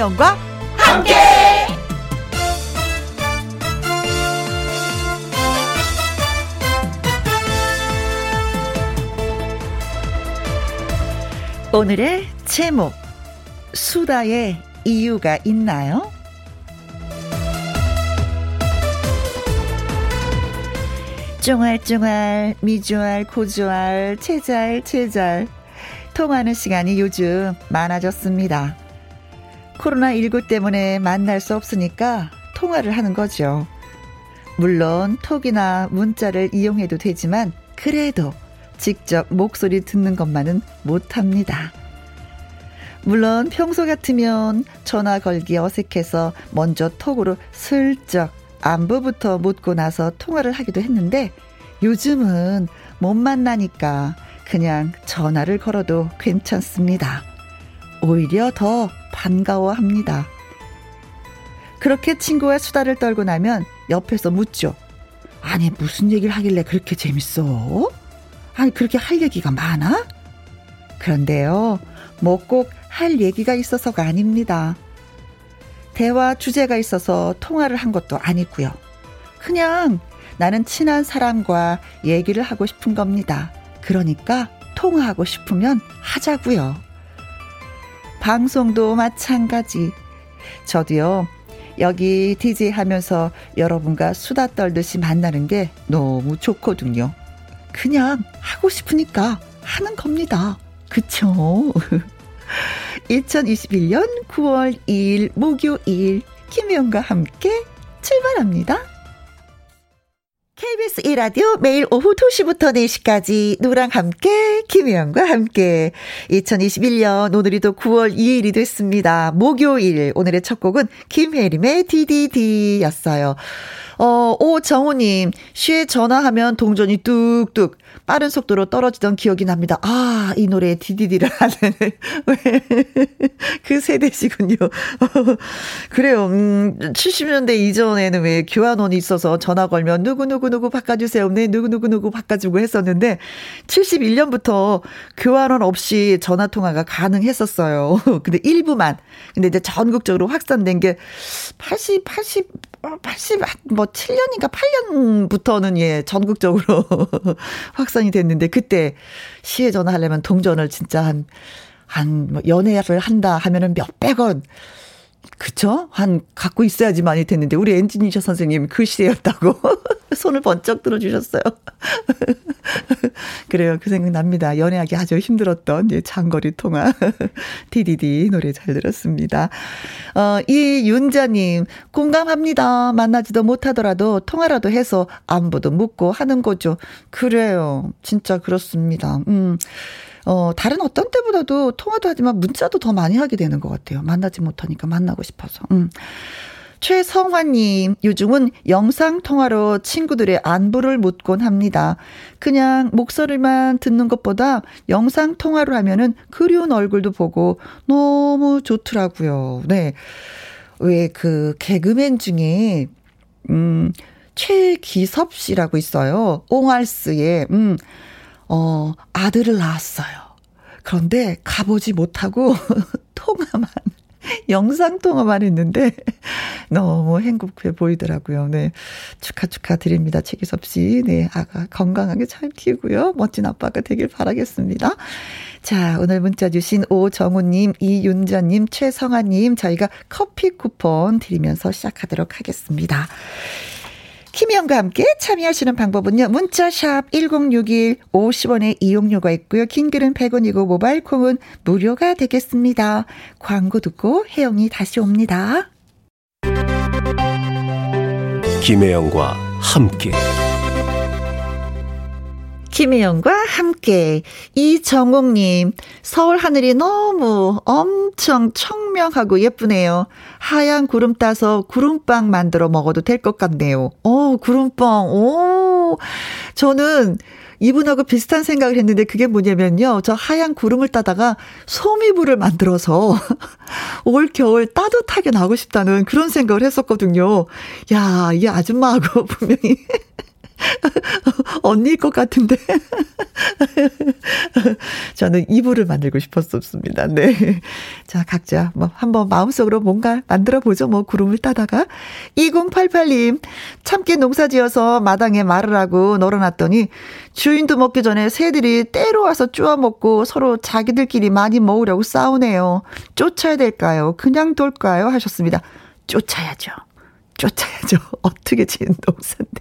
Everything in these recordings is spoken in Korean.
김혜영과 함께. 오늘의 제목 수다의 이유가 있나요? 쫑알쫑알 미주알 고주알 채잘 채잘 통하는 시간이 요즘 많아졌습니다. 코로나19 때문에 만날 수 없으니까 통화를 하는 거죠. 물론 톡이나 문자를 이용해도 되지만 그래도 직접 목소리 듣는 것만은 못합니다. 물론 평소 같으면 전화 걸기 어색해서 먼저 톡으로 슬쩍 안부부터 묻고 나서 통화를 하기도 했는데 요즘은 못 만나니까 그냥 전화를 걸어도 괜찮습니다. 오히려 더 반가워합니다. 그렇게 친구와 수다를 떨고 나면 옆에서 묻죠. 아니, 무슨 얘기를 하길래 그렇게 재밌어? 아니, 그렇게 할 얘기가 많아? 그런데요, 뭐 꼭 할 얘기가 있어서가 아닙니다. 대화 주제가 있어서 통화를 한 것도 아니고요. 그냥 나는 친한 사람과 얘기를 하고 싶은 겁니다. 그러니까 통화하고 싶으면 하자고요. 방송도 마찬가지. 저도요. 여기 DJ 하면서 여러분과 수다 떨듯이 만나는 게 너무 좋거든요. 그냥 하고 싶으니까 하는 겁니다. 그쵸? 2021년 9월 2일 목요일 김혜영과 함께 출발합니다. KBS 1라디오 매일 오후 2시부터 4시까지 누랑 함께 김혜영과 함께 2021년 오늘이 또 9월 2일이 됐습니다. 목요일 오늘의 첫 곡은 김혜림의 DDD였어요. 어, 오정우님, 쉬에 전화하면 동전이 뚝뚝 빠른 속도로 떨어지던 기억이 납니다. 아, 이 노래 디디디를 하는, 그 세대시군요. 그래요. 음, 70년대 이전에는 왜 교환원이 있어서 전화 걸면 누구누구누구 바꿔주세요. 네, 누구누구누구 바꿔주고 했었는데, 71년부터 교환원 없이 전화통화가 가능했었어요. 근데 일부만. 근데 이제 전국적으로 확산된 게 80, 80, 80, 뭐 7년인가 8년부터는 예, 전국적으로 확산이 됐는데 그때 시에 전화하려면 동전을 진짜 한, 한, 뭐 연애를 한다 하면은 몇백 원, 그쵸? 한, 갖고 있어야지 많이 됐는데, 우리 엔지니어 선생님 그 시대였다고 손을 번쩍 들어주셨어요. 그래요. 그 생각 납니다. 연애하기 아주 힘들었던, 예, 장거리 통화. 디디디 노래 잘 들었습니다. 어, 이윤자님, 공감합니다. 만나지도 못하더라도 통화라도 해서 안부도 묻고 하는 거죠. 그래요. 진짜 그렇습니다. 음. 어, 다른 어떤 때보다도 통화도 하지만 문자도 더 많이 하게 되는 것 같아요. 만나지 못하니까 만나고 싶어서. 음. 최성환님, 요즘은 영상통화로 친구들의 안부를 묻곤 합니다. 그냥 목소리만 듣는 것보다 영상통화로 하면은 그리운 얼굴도 보고 너무 좋더라고요. 네. 왜 그 개그맨 중에, 음, 최기섭 씨라고 있어요. 옹알스에, 음, 어, 아들을 낳았어요. 그런데 가보지 못하고 통화만 영상 통화만 했는데 너무 행복해 보이더라고요. 네. 축하 축하 드립니다. 최기섭 씨. 네. 아가 건강하게 잘 키우고요. 멋진 아빠가 되길 바라겠습니다. 자, 오늘 문자 주신 오정우 님, 이윤자 님, 최성아 님, 저희가 커피 쿠폰 드리면서 시작하도록 하겠습니다. 김희영과 함께 참여하시는 방법은요. 문자샵 1061 50원의 이용료가 있고요. 긴 글은 100원이고 모바일 콩은 무료가 되겠습니다. 광고 듣고 혜영이 다시 옵니다. 김혜영과 함께 김혜영과 함께 이정옥님 서울 하늘이 너무 엄청 청명하고 예쁘네요. 하얀 구름 따서 구름빵 만들어 먹어도 될 것 같네요. 어 구름빵 오 저는 이분하고 비슷한 생각을 했는데 그게 뭐냐면요. 저 하얀 구름을 따다가 소미불을 만들어서 올 겨울 따뜻하게 나고 싶다는 그런 생각을 했었거든요. 야, 이 아줌마하고 분명히 언니일 것 같은데. 저는 이불을 만들고 싶었었습니다. 네. 자, 각자 뭐 한번 마음속으로 뭔가 만들어 보죠. 뭐 구름을 따다가. 2088님, 참깨 농사 지어서 마당에 말을 하고 널어놨더니 주인도 먹기 전에 새들이 때로 와서 쪼아 먹고 서로 자기들끼리 많이 먹으려고 싸우네요. 쫓아야 될까요? 그냥 돌까요? 하셨습니다. 쫓아야죠. 쫓아야죠. 어떻게 지은 농사인데.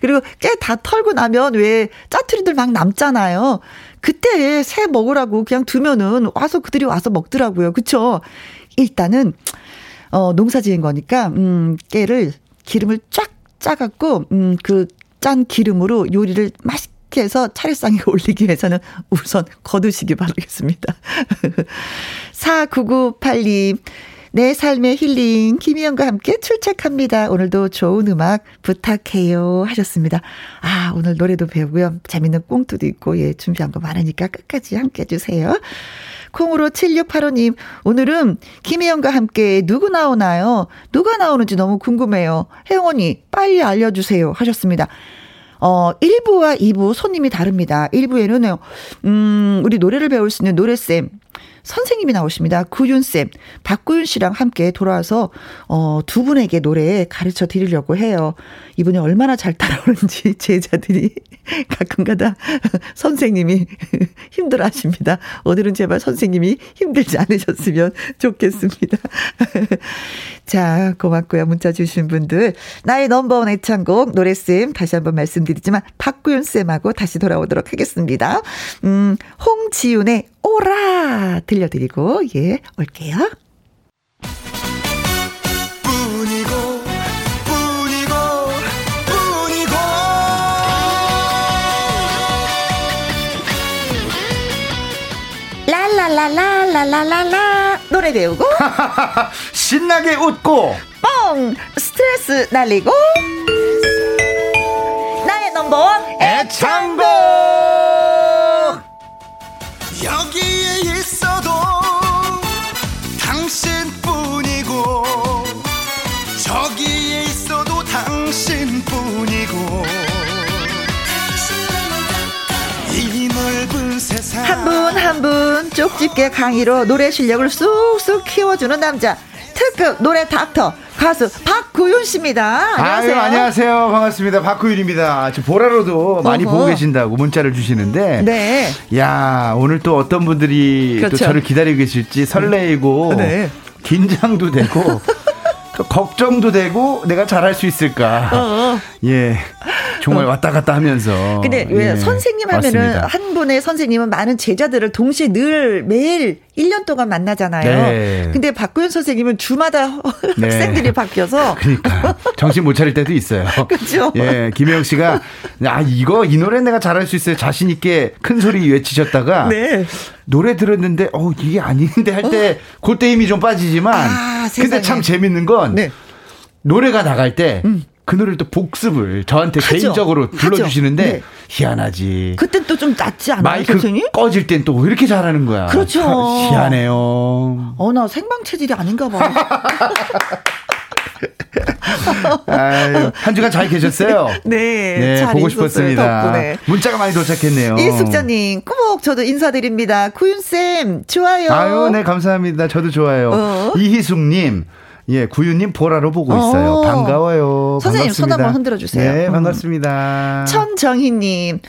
그리고 깨 다 털고 나면 왜 짜투리들 막 남잖아요. 그때 새 먹으라고 그냥 두면은 와서 그들이 와서 먹더라고요. 그쵸? 일단은, 어, 농사 지은 거니까, 음, 깨를 기름을 쫙 짜갖고, 음, 그 짠 기름으로 요리를 맛있게 해서 차례상에 올리기 위해서는 우선 거두시기 바라겠습니다. 4998님. 내 삶의 힐링 김희영과 함께 출첵합니다. 오늘도 좋은 음악 부탁해요 하셨습니다. 아 오늘 노래도 배우고요. 재밌는 꽁트도 있고 예 준비한 거 많으니까 끝까지 함께 해주세요. 콩으로 7685님, 오늘은 김혜영과 함께 누구 나오나요? 누가 나오는지 너무 궁금해요. 혜영 언니, 빨리 알려주세요. 하셨습니다. 어, 1부와 2부 손님이 다릅니다. 1부에는, 음, 우리 노래를 배울 수 있는 노래쌤, 선생님이 나오십니다. 구윤쌤, 박구윤 씨랑 함께 돌아와서, 어, 두 분에게 노래 가르쳐 드리려고 해요. 이분이 얼마나 잘 따라오는지 제자들이 가끔가다 선생님이 힘들어 하십니다. 오늘은 제발 선생님이 힘들지 않으셨으면 좋겠습니다. 자, 고맙고요. 문자 주신 분들. 나의 넘버원 애창곡, 노래쌤, 다시 한번 말씀드리지만, 박구윤쌤하고 다시 돌아오도록 하겠습니다. 음, 홍지윤의 오라! 들려드리고, 예, 올게요. 라라라라라라라 노래 배우고. 신나게 웃고. 뻥! 스트레스 날리고. 나의 넘버원 애창곡 여기에 있어도 당신뿐이고 저기에 있어도 당신뿐이고. 한분 한 분 쪽집게 강의로 노래 실력을 쑥쑥 키워주는 남자 특급 노래 닥터 가수 박구윤 씨입니다. 안녕하세요. 아유, 안녕하세요. 반갑습니다. 박구윤입니다. 지금 보라로도 많이 어허. 보고 계신다고 문자를 주시는데. 네. 야, 오늘 또 어떤 분들이 그렇죠. 또 저를 기다리고 계실지 설레이고 네. 긴장도 되고 걱정도 되고 내가 잘할 수 있을까. 어, 어. 예. 정말 어. 왔다 갔다 하면서. 근데 왜 예, 선생님 하면은 맞습니다. 한 분의 선생님은 많은 제자들을 동시에 늘 매일 1년 동안 만나잖아요. 네. 근데 박구현 선생님은 주마다 네. 학생들이 바뀌어서. 그러니까 정신 못 차릴 때도 있어요. 그렇죠. 예, 김혜영 씨가 아 이거 이 노래 내가 잘할 수 있어요. 자신 있게 큰 소리 외치셨다가 네. 노래 들었는데 어 이게 아닌데 할때 어. 그때 힘이 좀 빠지지만 아, 근데 참 재밌는 건 네. 노래가 나갈 때 음. 그 노래를 또 복습을 저한테 하죠. 개인적으로 불러주시는데 네. 희한하지. 그땐 또 좀 낫지 않아요, 마이크 선생님? 꺼질 땐 또 왜 이렇게 잘하는 거야. 그렇죠. 희한해요. 어, 나 생방 체질이 아닌가 봐. 아유, 한 주간 잘 계셨어요? 네. 네 보고 싶었습니다. 덕분에. 문자가 많이 도착했네요. 이숙자님, 꾸벅 저도 인사드립니다. 구윤쌤, 좋아요. 아유, 네, 감사합니다. 저도 좋아요. 어? 이희숙님, 예, 구유님 보라로 보고 있어요. 어. 반가워요. 선생님 반갑습니다. 손 한번 흔들어 주세요. 네, 반갑습니다. 음. 천정희님,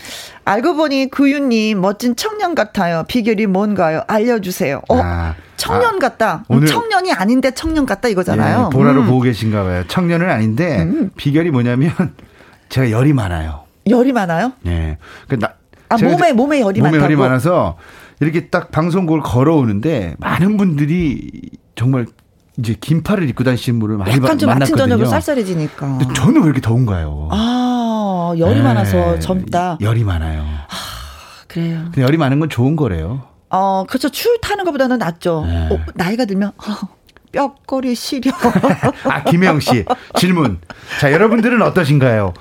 알고 보니 구유님 멋진 청년 같아요. 비결이 뭔가요? 알려주세요. 어, 아, 청년 아, 같다. 오늘 청년이 아닌데 청년 같다 이거잖아요. 예, 보라로 음. 보고 계신가 봐요. 청년은 아닌데 음. 비결이 뭐냐면 제가 열이 많아요. 열이 많아요? 네. 그 나, 아 몸에 몸에 열이 몸에 많다고. 열이 많아서 이렇게 딱 방송국을 걸어오는데 많은 분들이 정말 이제 긴팔을 입고 다니시는 분을 많이 약간 좀 만났거든요. 아침 저녁으로 쌀쌀해지니까. 근데 저는 왜 이렇게 더운가요? 아 열이 네. 많아서 젊다. 열이 많아요. 아, 그래요. 근데 열이 많은 건 좋은 거래요. 어 그렇죠. 추울 타는 것보다는 낫죠. 네. 어, 나이가 들면 어, 뼈거리 시려. 아 김혜영 씨 질문. 자 여러분들은 어떠신가요?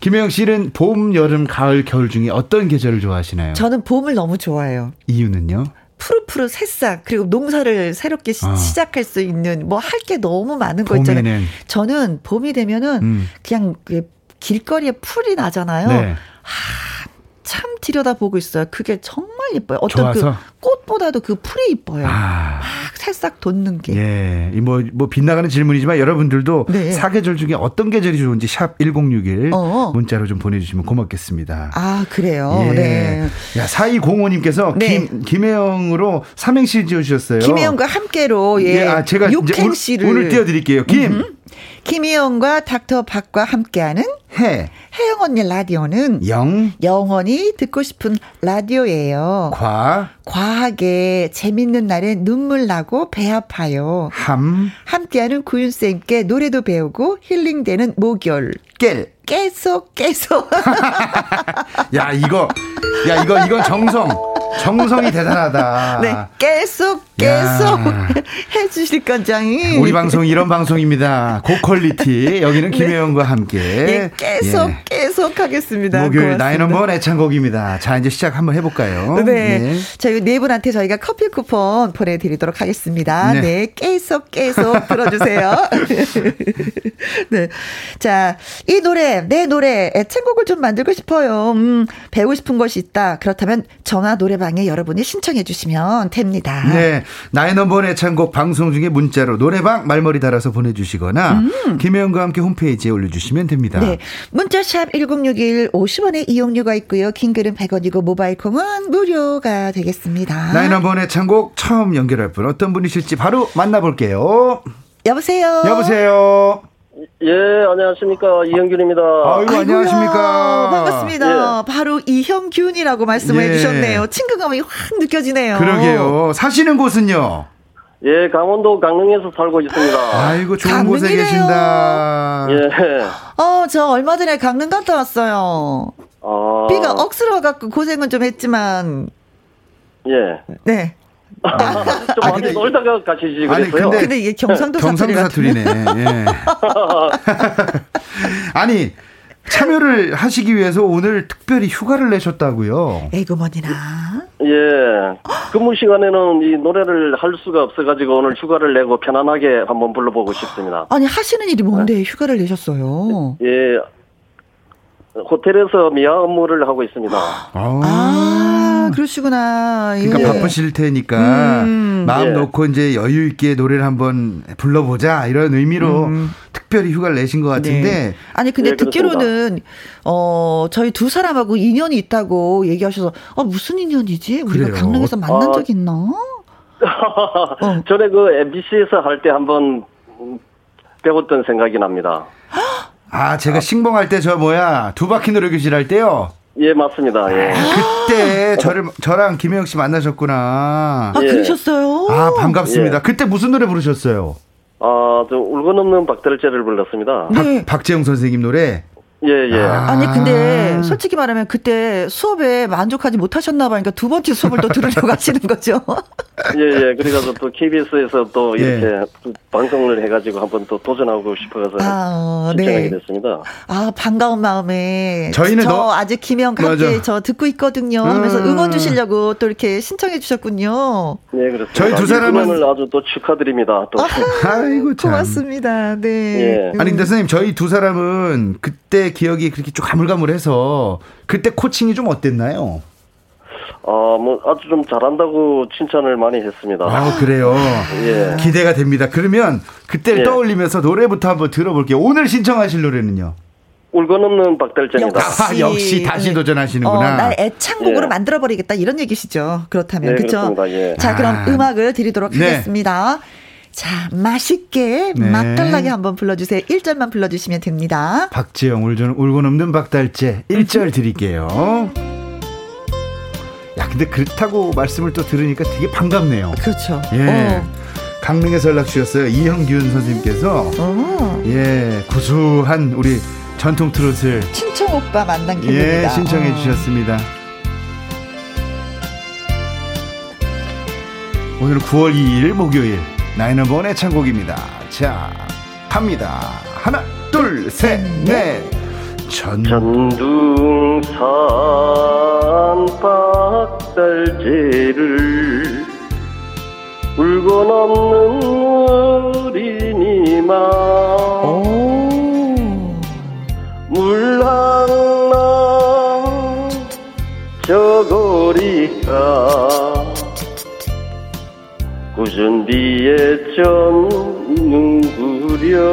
김혜영 씨는 봄, 여름, 가을, 겨울 중에 어떤 계절을 좋아하시나요? 저는 봄을 너무 좋아해요. 이유는요? 푸르푸르 새싹 그리고 농사를 새롭게 어. 시작할 수 있는 뭐 할 게 너무 많은 거 있잖아요. 저는 봄이 되면은 음. 그냥 그 길거리에 풀이 나잖아요. 네. 하, 참 들여다보고 있어요. 그게 정말 예뻐요. 어떤 그 좋아서? 그 꽃보다도 그 풀이 이뻐요. 아. 막 새싹 돋는 게. 예. 뭐, 뭐, 빗나가는 질문이지만 여러분들도 네. 사계절 중에 어떤 계절이 좋은지 샵 1061 어. 문자로 좀 보내주시면 고맙겠습니다. 아, 그래요? 예. 네. 야, 4205님께서 네. 김, 김혜영으로 삼행시 지어주셨어요. 김혜영과 함께로, 예. 예 아, 제가 육행시를. 오늘 띄워드릴게요. 김. 음흠. 김희영과 닥터 박과 함께하는 해. 혜영 언니 라디오는 영. 영원히 듣고 싶은 라디오예요. 과. 과하게 재밌는 날에 눈물 나고 배 아파요. 함. 함께하는 구윤쌤께 노래도 배우고 힐링되는 목요일. 깰. 계속 계속. 야 이거 야 이거 이건 정성 정성이 대단하다. 네 계속 계속 해주실 건장이. 우리 방송 이런 방송입니다. 고퀄리티 여기는 네. 김혜영과 함께 네, 계속 예. 계속 하겠습니다. 목요일 나인넘버 애창곡입니다. 자 이제 시작 한번 해볼까요? 네, 네. 저희 네 분한테 저희가 커피 쿠폰 보내드리도록 하겠습니다. 네, 네 계속 계속 들어주세요. 네, 자 이 노래 내 노래 애창곡을 좀 만들고 싶어요. 음, 배우고 싶은 것이 있다. 그렇다면 전화 노래방에 여러분이 신청해 주시면 됩니다. 네. 넘버원 애창곡 방송 중에 문자로 노래방 말머리 달아서 보내주시거나 음. 김혜영과 함께 홈페이지에 올려주시면 됩니다. 네. 문자샵 1061 50원의 이용료가 있고요. 킹글은 100원이고 모바일 콩은 무료가 되겠습니다. 넘버원 애창곡 처음 연결할 분 어떤 분이실지 바로 만나볼게요. 여보세요. 여보세요. 예, 안녕하십니까. 이형균입니다. 아이고, 안녕하십니까. 반갑습니다. 예. 바로 이형균이라고 말씀을 예. 해주셨네요. 친근감이 확 느껴지네요. 그러게요. 사시는 곳은요? 예, 강원도 강릉에서 살고 있습니다. 아이고, 좋은 강릉이래요. 곳에 계신다. 예. 어, 저 얼마 전에 강릉 갔다 왔어요. 아. 비가 억스러 갖고 고생은 좀 했지만. 예. 네. 좀 많이 근데, 놀다가 가시지 그랬어요. 아니, 근데, 근데 이게 경상도, 경상도 사투리 네. 예. 아니 참여를 하시기 위해서 오늘 특별히 휴가를 내셨다고요? 에그머니나. 예. 근무 시간에는 이 노래를 할 수가 없어가지고 오늘 휴가를 내고 편안하게 한번 불러보고 싶습니다. 아니 하시는 일이 뭔데 네? 휴가를 내셨어요? 예. 호텔에서 미화 업무를 하고 있습니다. 아, 아 그러시구나. 그러니까 예. 바쁘실 테니까 음, 마음 예. 놓고 이제 여유 있게 노래를 한번 불러보자 이런 의미로 음. 특별히 휴가를 내신 것 같은데. 네. 아니 근데 네, 듣기로는 어 저희 두 사람하고 인연이 있다고 얘기하셔서 어 무슨 인연이지? 우리가 그래요. 강릉에서 만난 아, 적 있나? 어. 전에 그 MBC에서 할 때 한번 배웠던 생각이 납니다. 아, 제가 싱봉할 때 저 뭐야 두 바퀴 노래 교실 할 때요. 예, 맞습니다. 예. 아, 그때 저를 저랑 김혜영 씨 만나셨구나. 아, 예. 그러셨어요? 아, 반갑습니다. 예. 그때 무슨 노래 부르셨어요? 아, 저 울고 넘는 박달재를 불렀습니다. 네. 박, 박재영 선생님 노래. 예, 예. 아. 니 근데 솔직히 말하면 그때 수업에 만족하지 못하셨나 봐요. 그러니까 두 번째 수업을 또 들으려고 하시는 거죠. 예, 예. 그래가지고 또 KBS에서 또 예. 이렇게 예. 방송을 해가지고 한번 또 도전하고 싶어서 아, 신청하게 네. 됐습니다. 아, 반가운 마음에 저희는 저 너... 아직 김영 함께 저 듣고 있거든요. 하면서 음. 응원 주시려고 또 이렇게 신청해 주셨군요. 네, 그렇습니다. 저희 두 사람은 아주 또 축하드립니다. 또. 아, 이고 참. 고맙습니다. 네. 예. 아니 근데 선생님 저희 두 사람은 그때 기억이 그렇게 좀 가물가물해서 그때 코칭이 좀 어땠나요? 어, 뭐 아주 좀 잘한다고 칭찬을 많이 했습니다. 아, 그래요. 예. 기대가 됩니다. 그러면 그때를 예. 떠올리면서 노래부터 한번 들어볼게요. 오늘 신청하실 노래는요? 울고 넘는 박달재입니다. 역시, 아, 역시 다시 네. 도전하시는구나. 어, 날 애창곡으로 예. 만들어버리겠다 이런 얘기시죠. 그렇다면 네, 그렇죠. 예. 자 그럼 아. 음악을 드리도록 네. 하겠습니다. 자, 맛있게 네. 맛깔나게 한번 불러주세요. 1절만 불러주시면 됩니다. 박지영 울고, 울고 넘는 박달재 1절 드릴게요. 야, 근데 그렇다고 말씀을 또 들으니까 되게 반갑네요. 그렇죠. 예. 어. 강릉에서 연락 주셨어요. 이형균 선생님께서. 어. 예, 구수한 우리 전통 트롯을. 친청 오빠 만난 기분이다. 예, 신청해 어. 주셨습니다. 오늘 9월 2일 목요일. 나이는 번의 창곡입니다. 자, 갑니다. 하나, 둘, 셋, 넷. 전둥산 박달재를 울고 넘는 어린이만 물랑나 저고리가 굳은 비에 젖는 구려?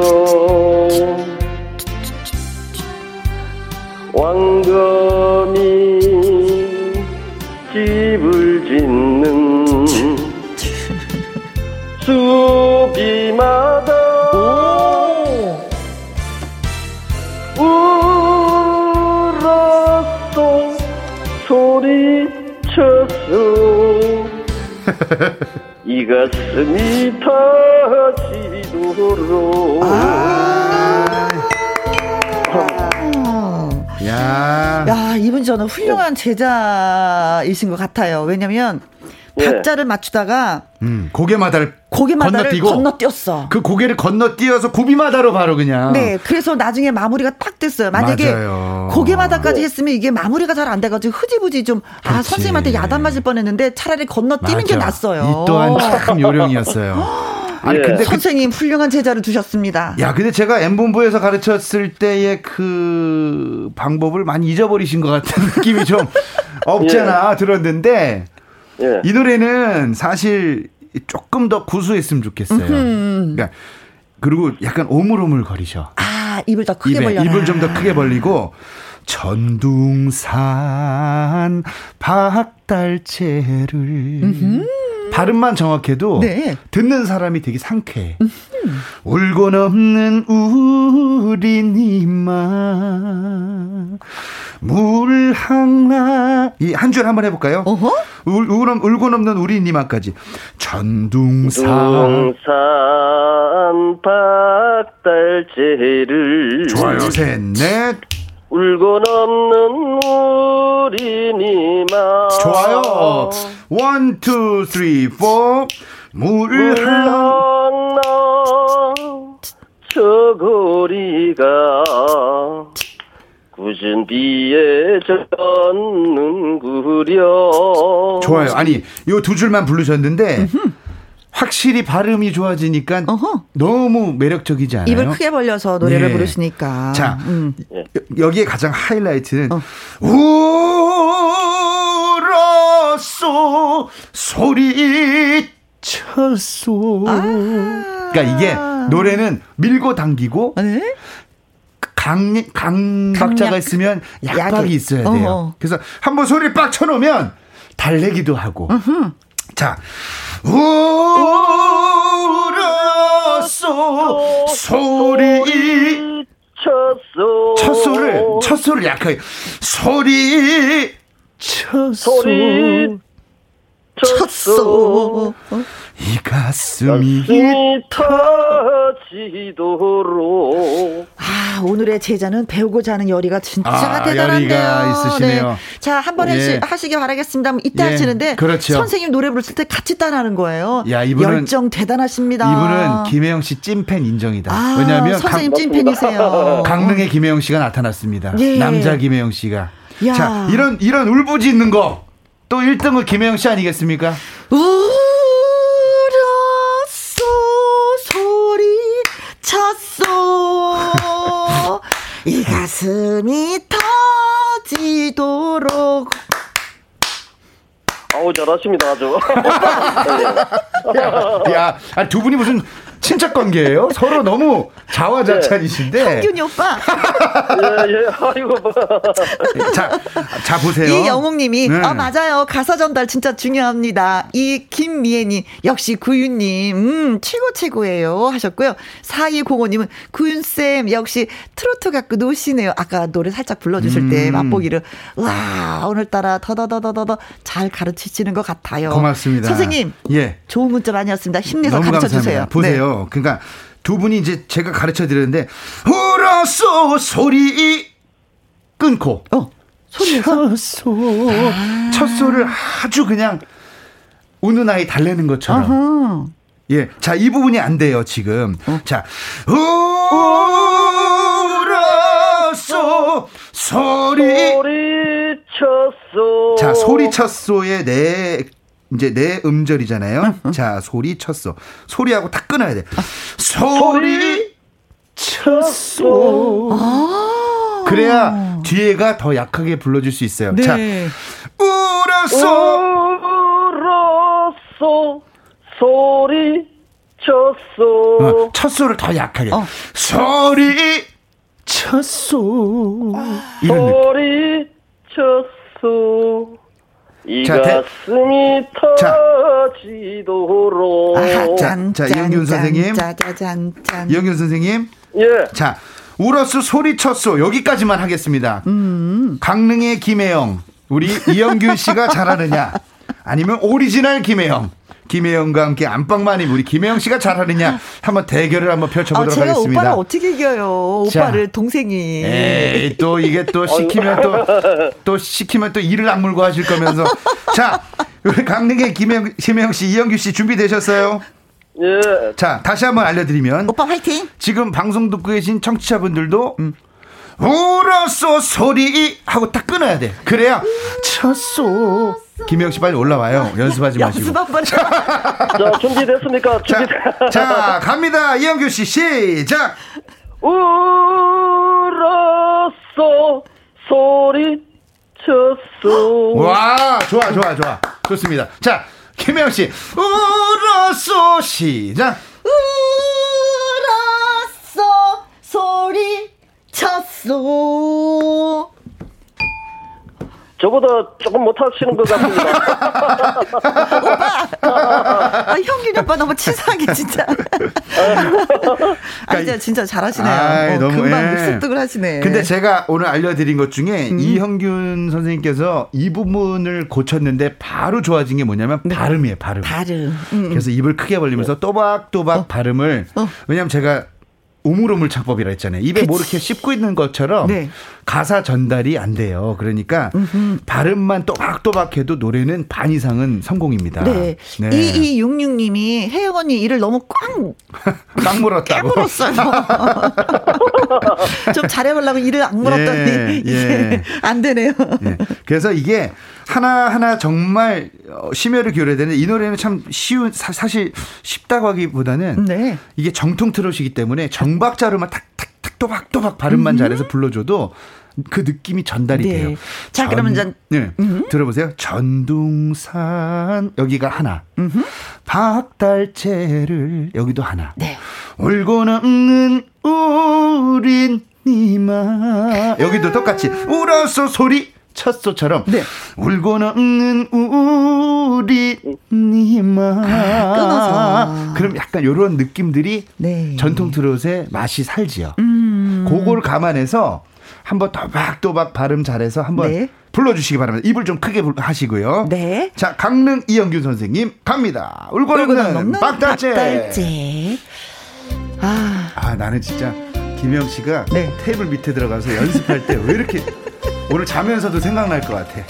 왕검이 집을 짓는 수비마다 울었어 소리쳤어 이 가슴이 터지도록 아~ 야. 야, 이분 저는 훌륭한 제자이신 것 같아요. 왜냐면 예. 박자를 맞추다가 음, 고개마다를 고개마다를 건너뛰고 건너뛰었어. 그 고개를 건너뛰어서 구비마다로 바로 그냥. 네, 그래서 나중에 마무리가 딱 됐어요. 만약에 맞아요. 고개마다까지 했으면 이게 마무리가 잘 안 돼가지고 흐지부지 좀 아 선생님한테 야단 맞을 뻔했는데 차라리 건너뛰는 맞아. 게 낫어요. 이 또한 참 요령이었어요. 아니 예. 근데 그 선생님 그, 훌륭한 제자를 두셨습니다. 야, 근데 제가 M 본부에서 가르쳤을 때의 그 방법을 많이 잊어버리신 것 같은 느낌이 좀 없잖아 예. 들었는데 예. 이 노래는 사실 조금 더 구수했으면 좋겠어요. 그러니까 그리고 약간 오물오물 거리셔. 아, 입을 더 크게 벌려. 입을 좀 더 크게 벌리고 전둥산 박달채를. 발음만 정확해도 네. 듣는 사람이 되게 상쾌해. 울고 넘는 우리 니마 물 하나. 이한 줄 한번 해볼까요? 어허? 울, 울, 울고 넘는 우리 니마까지. 전둥산. 박달재를 좋아요. 셋넷. 울고 넘는 우리 니마 좋아요 One, two, three, 포물 하나 저 거리가 궂은 비에 젖는구려. 좋아요. 아니, 요 두 줄만 부르셨는데, 확실히 발음이 좋아지니까 어허. 너무 매력적이지 않아요? 입을 크게 벌려서 노래를 네. 부르시니까. 자, 음. 여기에 가장 하이라이트는, 어. 울었 소, 소리 쳤소. 아. 그러니까 이게 노래는 밀고 당기고, 네? 강, 강 박자가 있으면 약박이 있어야 돼요. 어허. 그래서 한번 소리를 빡 쳐놓으면 달래기도 하고. 으흠. 자, 울었어 소리 쳤어 첫 소를 첫 소를 약하게 소리 쳤어 소리 쳤어 이 가슴이, 터지도록. 아, 오늘의 제자는 배우고자 하는 열의가 진짜 아, 대단한데요. 열의가 있으시네요. 네. 자, 한 번 예. 하시기 바라겠습니다. 이때 예. 하시는데 그렇죠. 선생님 노래 부를 때 같이 따라하는 거예요. 야, 이분은 열정 대단하십니다. 이분은 김혜영 씨 찐팬 인정이다. 아, 왜냐하면 선생님 강, 찐팬이세요. 강릉의 김혜영 씨가 나타났습니다. 예. 남자 김혜영 씨가. 야. 자, 이런 이런 울부짖는 거. 또 1등은 김혜영 씨 아니겠습니까? 우! 쳤소 이 가슴이 터지도록 아우 잘하십니다 아주. 야, 야, 두 분이 무슨 친척 관계예요? 서로 너무 자화자찬이신데. 네. 현균이 오빠. 예, 예, 아이고. 자, 자 보세요. 이 영웅님이 네. 아 맞아요. 가사 전달 진짜 중요합니다. 이 김미애님 역시 구윤님 음 최고 최고예요 하셨고요. 4205님은 구윤 쌤 역시 트로트 갖고 노시네요. 아까 노래 살짝 불러주실 음. 때 맛보기를 와 오늘따라 더더더더더 잘 가르치시는 것 같아요. 고맙습니다. 선생님, 예, 좋은 문자 많이 왔습니다. 힘내서 가르쳐 주세요. 보세요. 네. 그러니까 두 분이 이제 제가 가르쳐 드렸는데 울었어 소리 끊고 어 소리 쳤소 아. 쳤소를 아주 그냥 우는 아이 달래는 것처럼. 예. 자, 이 부분이 안 돼요, 지금. 어? 자, 울었어, 소리. 소리 쳤소. 자, 소리 쳤소의 내 이제 내 음절이잖아요. 어? 자, 소리 쳤어. 소리하고 다 끊어야 돼. 아, 소리 쳤어. 아~ 그래야 뒤에가 더 약하게 불러줄 수 있어요. 네. 자, 울었어. 울었어. 소리 쳤소. 어, 쳤소를 더 약하게. 어. 소리 쳤소. 소리 쳤소. 이 자, 가슴이 터지도록. 아, 짠, 자, 이영균 선생님. 짜자잔, 짠. 이영균 선생님. 예. 자, 울었소 소리쳤소 여기까지만 하겠습니다. 음. 강릉의 김혜영 우리 이영균 씨가 잘하느냐 아니면 오리지널 김혜영 김혜영과 함께 안방만이 우리 김혜영 씨가 잘하느냐 한번 대결을 한번 펼쳐보도록 아, 제가 하겠습니다. 오빠를 어떻게 이겨요? 오빠를 자, 동생이. 에이, 또 이게 또 시키면 또 또 시키면 또 이를 악물고 하실 거면서 자 우리 강릉의 김혜영, 김혜영 씨, 이영규 씨 준비되셨어요? 예. 자, 다시 한번 알려드리면. 오빠 화이팅! 지금 방송 듣고 계신 청취자분들도, 음, 울었어 소리 하고 딱 끊어야 돼. 그래야 쳤어. 김영 씨 빨리 올라와요. 연습하지 마시고. 연습 한번. 자, 준비됐습니까? 준비. 자, 자, 갑니다. 이영규 씨 시작. 울었어 소리 쳤어. 와, 좋아, 좋아, 좋아. 좋습니다. 자, 김혜영 씨, 울었어, 시작. 울었어, 소리 쳤어. 저보다 조금 못하시는 것 같습니다. 오빠, 아, 형균 오빠 너무 치사하게 진짜. 아, 진짜 진짜 잘하시네요. 아이, 어, 너무, 금방 예. 습득을 하시네. 근데 제가 오늘 알려드린 것 중에 음. 이형균 선생님께서 이 부분을 고쳤는데 바로 좋아진 게 뭐냐면 네. 발음이에요, 발음. 발음. 음. 그래서 입을 크게 벌리면서 또박또박 어. 발음을. 어. 왜냐면 제가 우물우물 창법이라 했잖아요. 입에 뭐 이렇게 씹고 있는 것처럼 네. 가사 전달이 안 돼요. 그러니까 음흠. 발음만 또박또박 해도 노래는 반 이상은 성공입니다. 네. 네. 2266님이 혜영 언니 이를 너무 꽝. 꽉 물었다고. 깨물었어요. 좀 잘해보려고 이를 안 물었더니 예, 예. 안 되네요. 예. 그래서 이게 하나하나 정말 어, 심혈을 기울여야 되는데 이 노래는 참 쉬운 사, 실 쉽다고 하기보다는 네. 이게 정통 트롯이기 때문에 정박자로만 탁탁탁 또박또박 발음만 음. 잘해서 불러줘도 그 느낌이 전달이 네. 돼요. 자, 전, 그러면 전 네. 음. 들어보세요. 전둥산 여기가 하나. 음. 박달채를 여기도 하나. 네. 울고 넘는 우린 니마 여기도 똑같이 울어서 소리 쳤소처럼 네. 울고 넘는 우리 니마 아, 그럼 약간 이런 느낌들이 네. 전통 트롯의 맛이 살지요. 음. 그걸 감안해서 한번 또박또박 발음 잘해서 한번 네. 불러주시기 바랍니다. 입을 좀 크게 하시고요. 네. 자, 강릉 이영균 선생님 갑니다. 울고 넘는 박달재. 박달재. 아. 아, 나는 진짜 김영 씨가 네. 테이블 밑에 들어가서 연습할 때 왜 이렇게 오늘 자면서도 생각날 것 같아.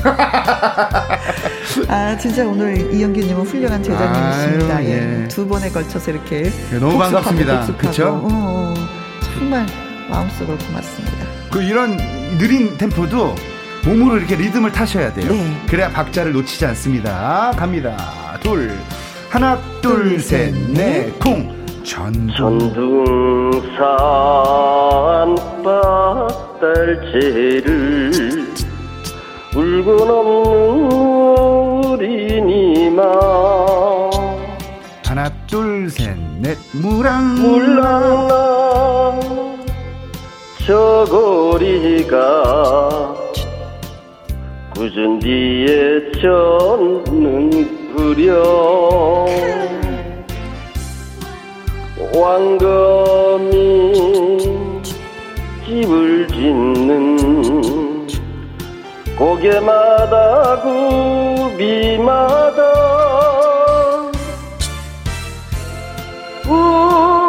아 진짜 오늘 이영규님은 훌륭한 제자님이십니다. 아유, 예. 예. 두 번에 걸쳐서 이렇게 예, 너무 반갑습니다. 그렇죠? 어, 정말 마음속으로 고맙습니다. 그 이런 느린 템포도 몸으로 이렇게 리듬을 타셔야 돼요. 네. 그래야 박자를 놓치지 않습니다. 갑니다. 둘, 하나, 둘, 둘 셋, 넷, 쿵. 전둥. 산 박달채를 울고 넘는 어린이마 하나 둘 셋 넷 무랑 물랑나 저 거리가 굳은 뒤에 젖는 그려. 왕검이 집을 짓는 고개마다 구비마다 울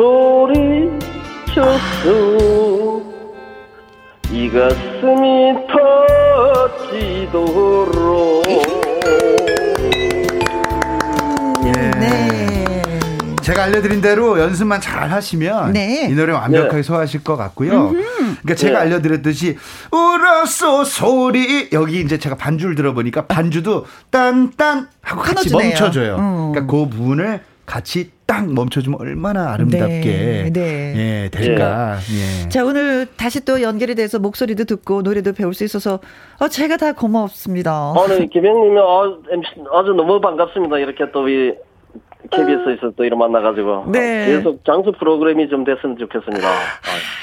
소리쳤어 이 가슴이 터지도록 제가 알려드린 대로 연습만 잘 하시면 네. 이 노래 완벽하게 네. 소화하실 것 같고요. 음흠. 그러니까 제가 네. 알려드렸듯이 울었어 소리 여기 이제 제가 반주를 들어보니까 반주도 딴딴 하고 같이 멈춰줘요. 음. 그러니까 그 부분을 같이 딱 멈춰주면 얼마나 아름답게 네, 네. 예, 될까. 예. 자 오늘 다시 또 연결이 돼서 목소리도 듣고 노래도 배울 수 있어서 어, 제가 다 고맙습니다. 아, 네, 김영님이 어, 아주 너무 반갑습니다. 이렇게 또이 KBS에서 또 이런 만나가지고 네. 계속 장수 프로그램이 좀 됐으면 좋겠습니다. 아,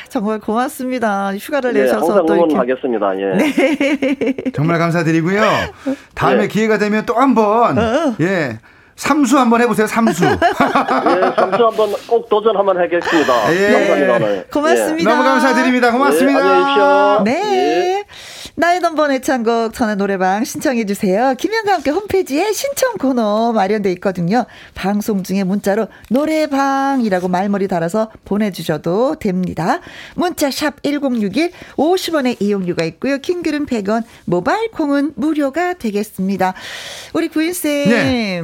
정말 고맙습니다. 휴가를 네, 내셔서 항상 응원하겠습니다. 예. 네. 정말 감사드리고요. 다음에 네. 기회가 되면 또 한번 어. 예. 삼수 한번 해보세요. 삼수. 예, 삼수 한번 꼭 도전 한번 하겠습니다. 예. 감사합니다. 고맙습니다. 예. 너무 감사드립니다. 고맙습니다. 예, 안녕히 네. 예. 나의 넘버 애창곡 전화 노래방 신청해 주세요. 김현과 함께 홈페이지에 신청 코너 마련돼 있거든요. 방송 중에 문자로 노래방이라고 말머리 달아서 보내주셔도 됩니다. 문자 샵 1061, 50원의 이용료가 있고요. 킹글은 100원, 모바일 콩은 무료가 되겠습니다. 우리 구인쌤. 네.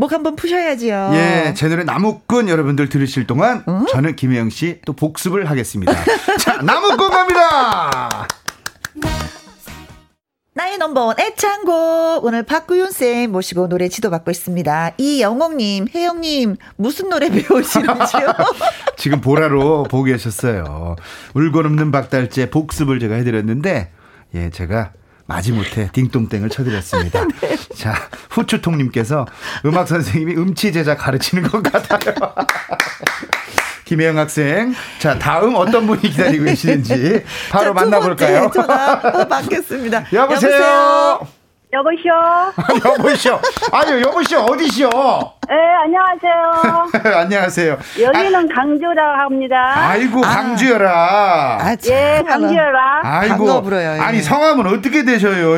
목 한번 푸셔야지요. 예, 제 노래 나무꾼 여러분들 들으실 동안 어? 저는 김혜영 씨 또 복습을 하겠습니다. 자, 나무꾼 갑니다. 나의 넘버원 애창곡 오늘 박구윤 쌤 모시고 노래 지도받고 있습니다. 이영옥님, 혜영님 무슨 노래 배우시는지요? 지금 보라로 보고 계셨어요. 울고 없는 박달재 복습을 제가 해드렸는데 예 제가 마지못해 딩동땡을 쳐드렸습니다. 네. 자 후추통님께서 음악 선생님이 음치 제자 가르치는 것 같아요. 김혜영 학생. 자, 다음 어떤 분이 기다리고 계시는지 바로 자, 만나볼까요? 전화 받겠습니다. 여보세요? 여보 시오. 여보시오. 아니요, 여보시오. 어디시오? 네, 안녕하세요. 안녕하세요. 여기는 아, 강주라 합니다. 아이고, 강주여라. 아, 예, 강주여라. 아이고. 아니, 성함은 어떻게 되셔요?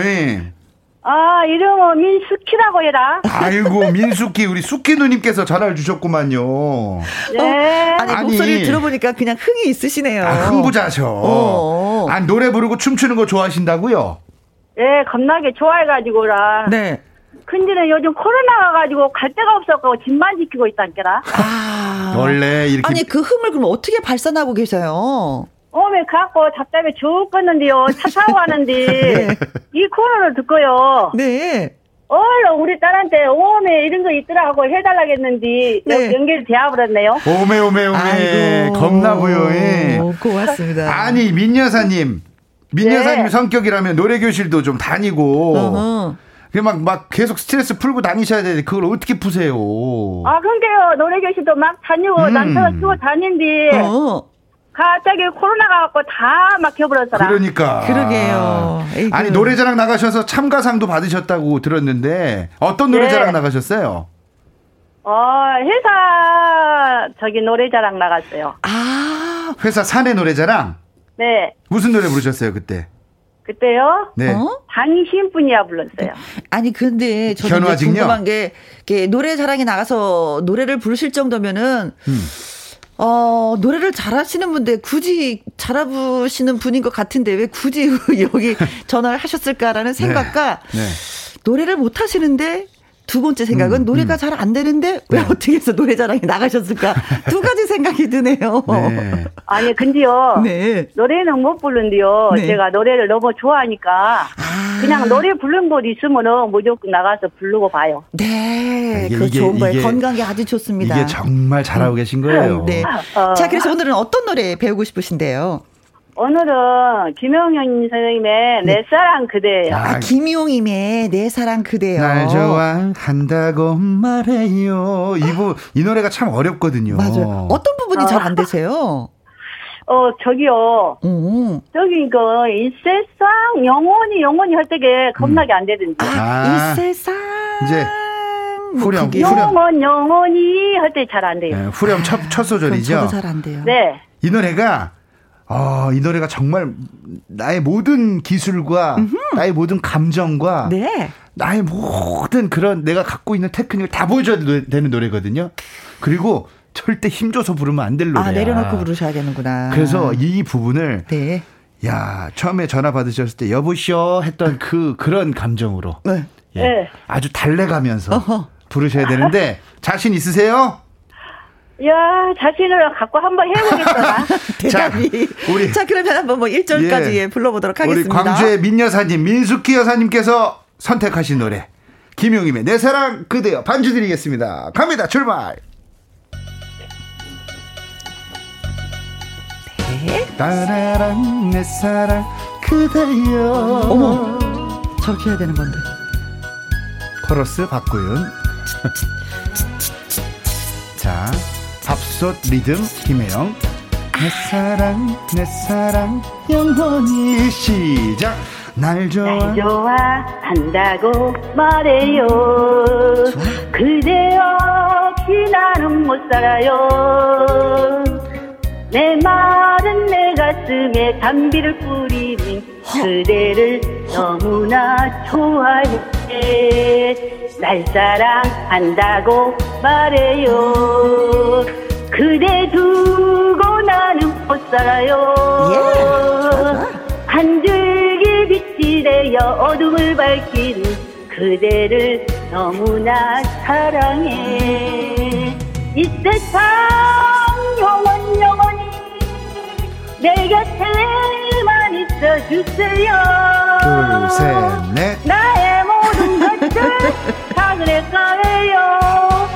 아, 이름은 민숙희라고 해라. 아이고, 민숙희, 우리 숙희 누님께서 전화를 주셨구만요. 네. 아니, 아니, 목소리 들어보니까 그냥 흥이 있으시네요. 아, 흥부자셔. 어. 아, 노래 부르고 춤추는 거 좋아하신다고요? 네, 겁나게 좋아해가지고라. 네. 근데는 요즘 코로나가 가지고 갈 데가 없어서 집만 지키고 있다니까. 아. 원래 이렇게. 아니, 그 흥을 그럼 어떻게 발산하고 계세요? 오메 갖고 답답해 죽겠는데요. 차 타고 가는데 네. 이 코너를 듣고요. 네. 얼른 우리 딸한테 오메 이런 거 있더라고 해달라겠는데 네. 연결 되어버렸네요. 오메 오메 오메 겁나 보여. 예. 고맙습니다. 아니 민 여사님 민 여사님 네. 성격이라면 노래 교실도 좀 다니고. 어허. 막, 막 계속 스트레스 풀고 다니셔야 되는데 그걸 어떻게 푸세요? 아, 근데요, 노래 교실도 막 다니고, 음. 남자가 쓰고 다니는데, 어. 갑자기 코로나가 갖고 다 막혀버렸더라. 그러니까. 그러게요. 에이구. 아니 노래자랑 나가셔서 참가상도 받으셨다고 들었는데 어떤 노래자랑 네. 나가셨어요? 어 회사 저기 노래자랑 나갔어요. 아 회사 사내 노래자랑? 네. 무슨 노래 부르셨어요 그때? 그때요? 네. 어? 당신뿐이야 불렀어요. 아니 근데 저는 궁금한 게, 게 노래 자랑에 나가서 노래를 부르실 정도면은. 음. 어, 노래를 잘하시는 분데 굳이 잘하시는 분인 것 같은데 왜 굳이 여기 전화를 하셨을까라는 생각과 네. 네. 노래를 못 하시는데 두 번째 생각은 음, 노래가 음. 잘안 되는데 왜 네. 어떻게 해서 노래자랑에 나가셨을까? 두 가지 생각이 드네요. 네. 아니, 근데요. 네. 노래는 못 부른데요. 네. 제가 노래를 너무 좋아하니까 아. 그냥 노래 부른 곳 있으면은 무조건 나가서 부르고 봐요. 네. 그 좋은 거예요. 건강에 아주 좋습니다. 이게 정말 잘하고 계신 거예요. 네. 어. 자, 그래서 오늘은 어떤 노래 배우고 싶으신데요? 오늘은 김용현 선생님의 네. 내 사랑 그대예요. 아, 김용임의 내 사랑 그대요. 날 좋아한다고 말해요. 이부 이 노래가 참 어렵거든요. 맞아요. 어떤 부분이 어. 잘안 되세요? 어 저기요. 음. 저기 이거 이 세상 영원히 영원히 할 때게 겁나게 안 되던데. 아, 아, 이 세상 이제 후렴, 뭐 영원 영원히 할 때 잘 안 돼요. 네, 후렴 첫, 첫 소절이죠. 저도 잘 안 돼요. 네. 이 노래가 아, 이 노래가 정말 나의 모든 기술과 음흠. 나의 모든 감정과 네. 나의 모든 그런 내가 갖고 있는 테크닉을 다 보여줘야 되는 노래거든요. 그리고 절대 힘줘서 부르면 안 될 노래야. 아, 내려놓고 부르셔야 되는구나. 그래서 이 부분을 네. 야, 처음에 전화 받으셨을 때 여보시오 했던 그 그런 감정으로 네. 예, 네. 아주 달래가면서 어허. 부르셔야 되는데 자신 있으세요? 야 자신을 갖고 한번 해보겠다. 대답이. 자, 우리. 자, 그러면 한번 뭐 1절까지 예, 불러보도록 하겠습니다. 우리 광주의 민 여사님, 민숙희 여사님께서 선택하신 노래. 김용임의 내 사랑 그대여 반주 드리겠습니다. 갑니다. 출발. 네. 따라란 내 사랑 그대여. 어머, 저렇게 해야 되는 건데. 코러스 박구윤. 자. 밥솥 리듬 김혜영. 내 사랑, 내 사랑, 영원히 시작. 날 좋아. 날 좋아한다고 말해요. 그대 없이 나는 못 살아요. 내 말은 내 가슴에 담비를 뿌리는 그대를 너무나 좋아해. 날 사랑한다고 말해요. 그대 두고 나는 못 살아요. 한 줄기 빛이 되어 어둠을 밝히는 그대를 너무나 사랑해. 이 세상 영원 영원히 내 곁에만 있어 주세요. 둘, 셋, 넷. 나의 모든 것들 다 그랬어요.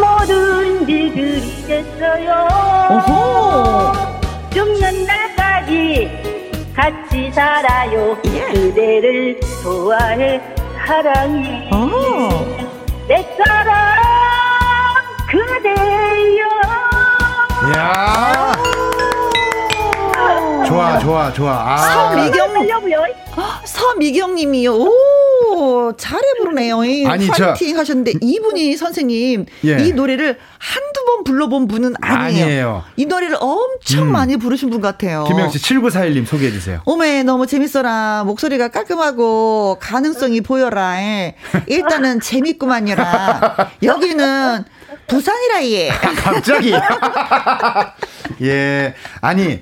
뭐든지 그리겠어요. 오호. 죽는 날까지 같이 살아요. 예. 그대를 좋아해 사랑해. 오. 내 사랑 그대여. 야 좋아, 좋아, 좋아. 아. 서미경, 살려고요. 서미경 님이요. 오, 잘해 부르네요. 아니, 저- 파이팅 하셨는데, 이분이 선생님, 예. 이 노래를 한두 번 불러본 분은 아니에요. 아니에요. 이 노래를 엄청 음. 많이 부르신 분 같아요. 김영 씨 7941님 소개해 주세요. 오메 너무 재밌어라 목소리가 깔끔하고 가능성이 보여라 예. 일단은 재밌구만요라 여기는 부산이라 예 갑자기. 예. 아니,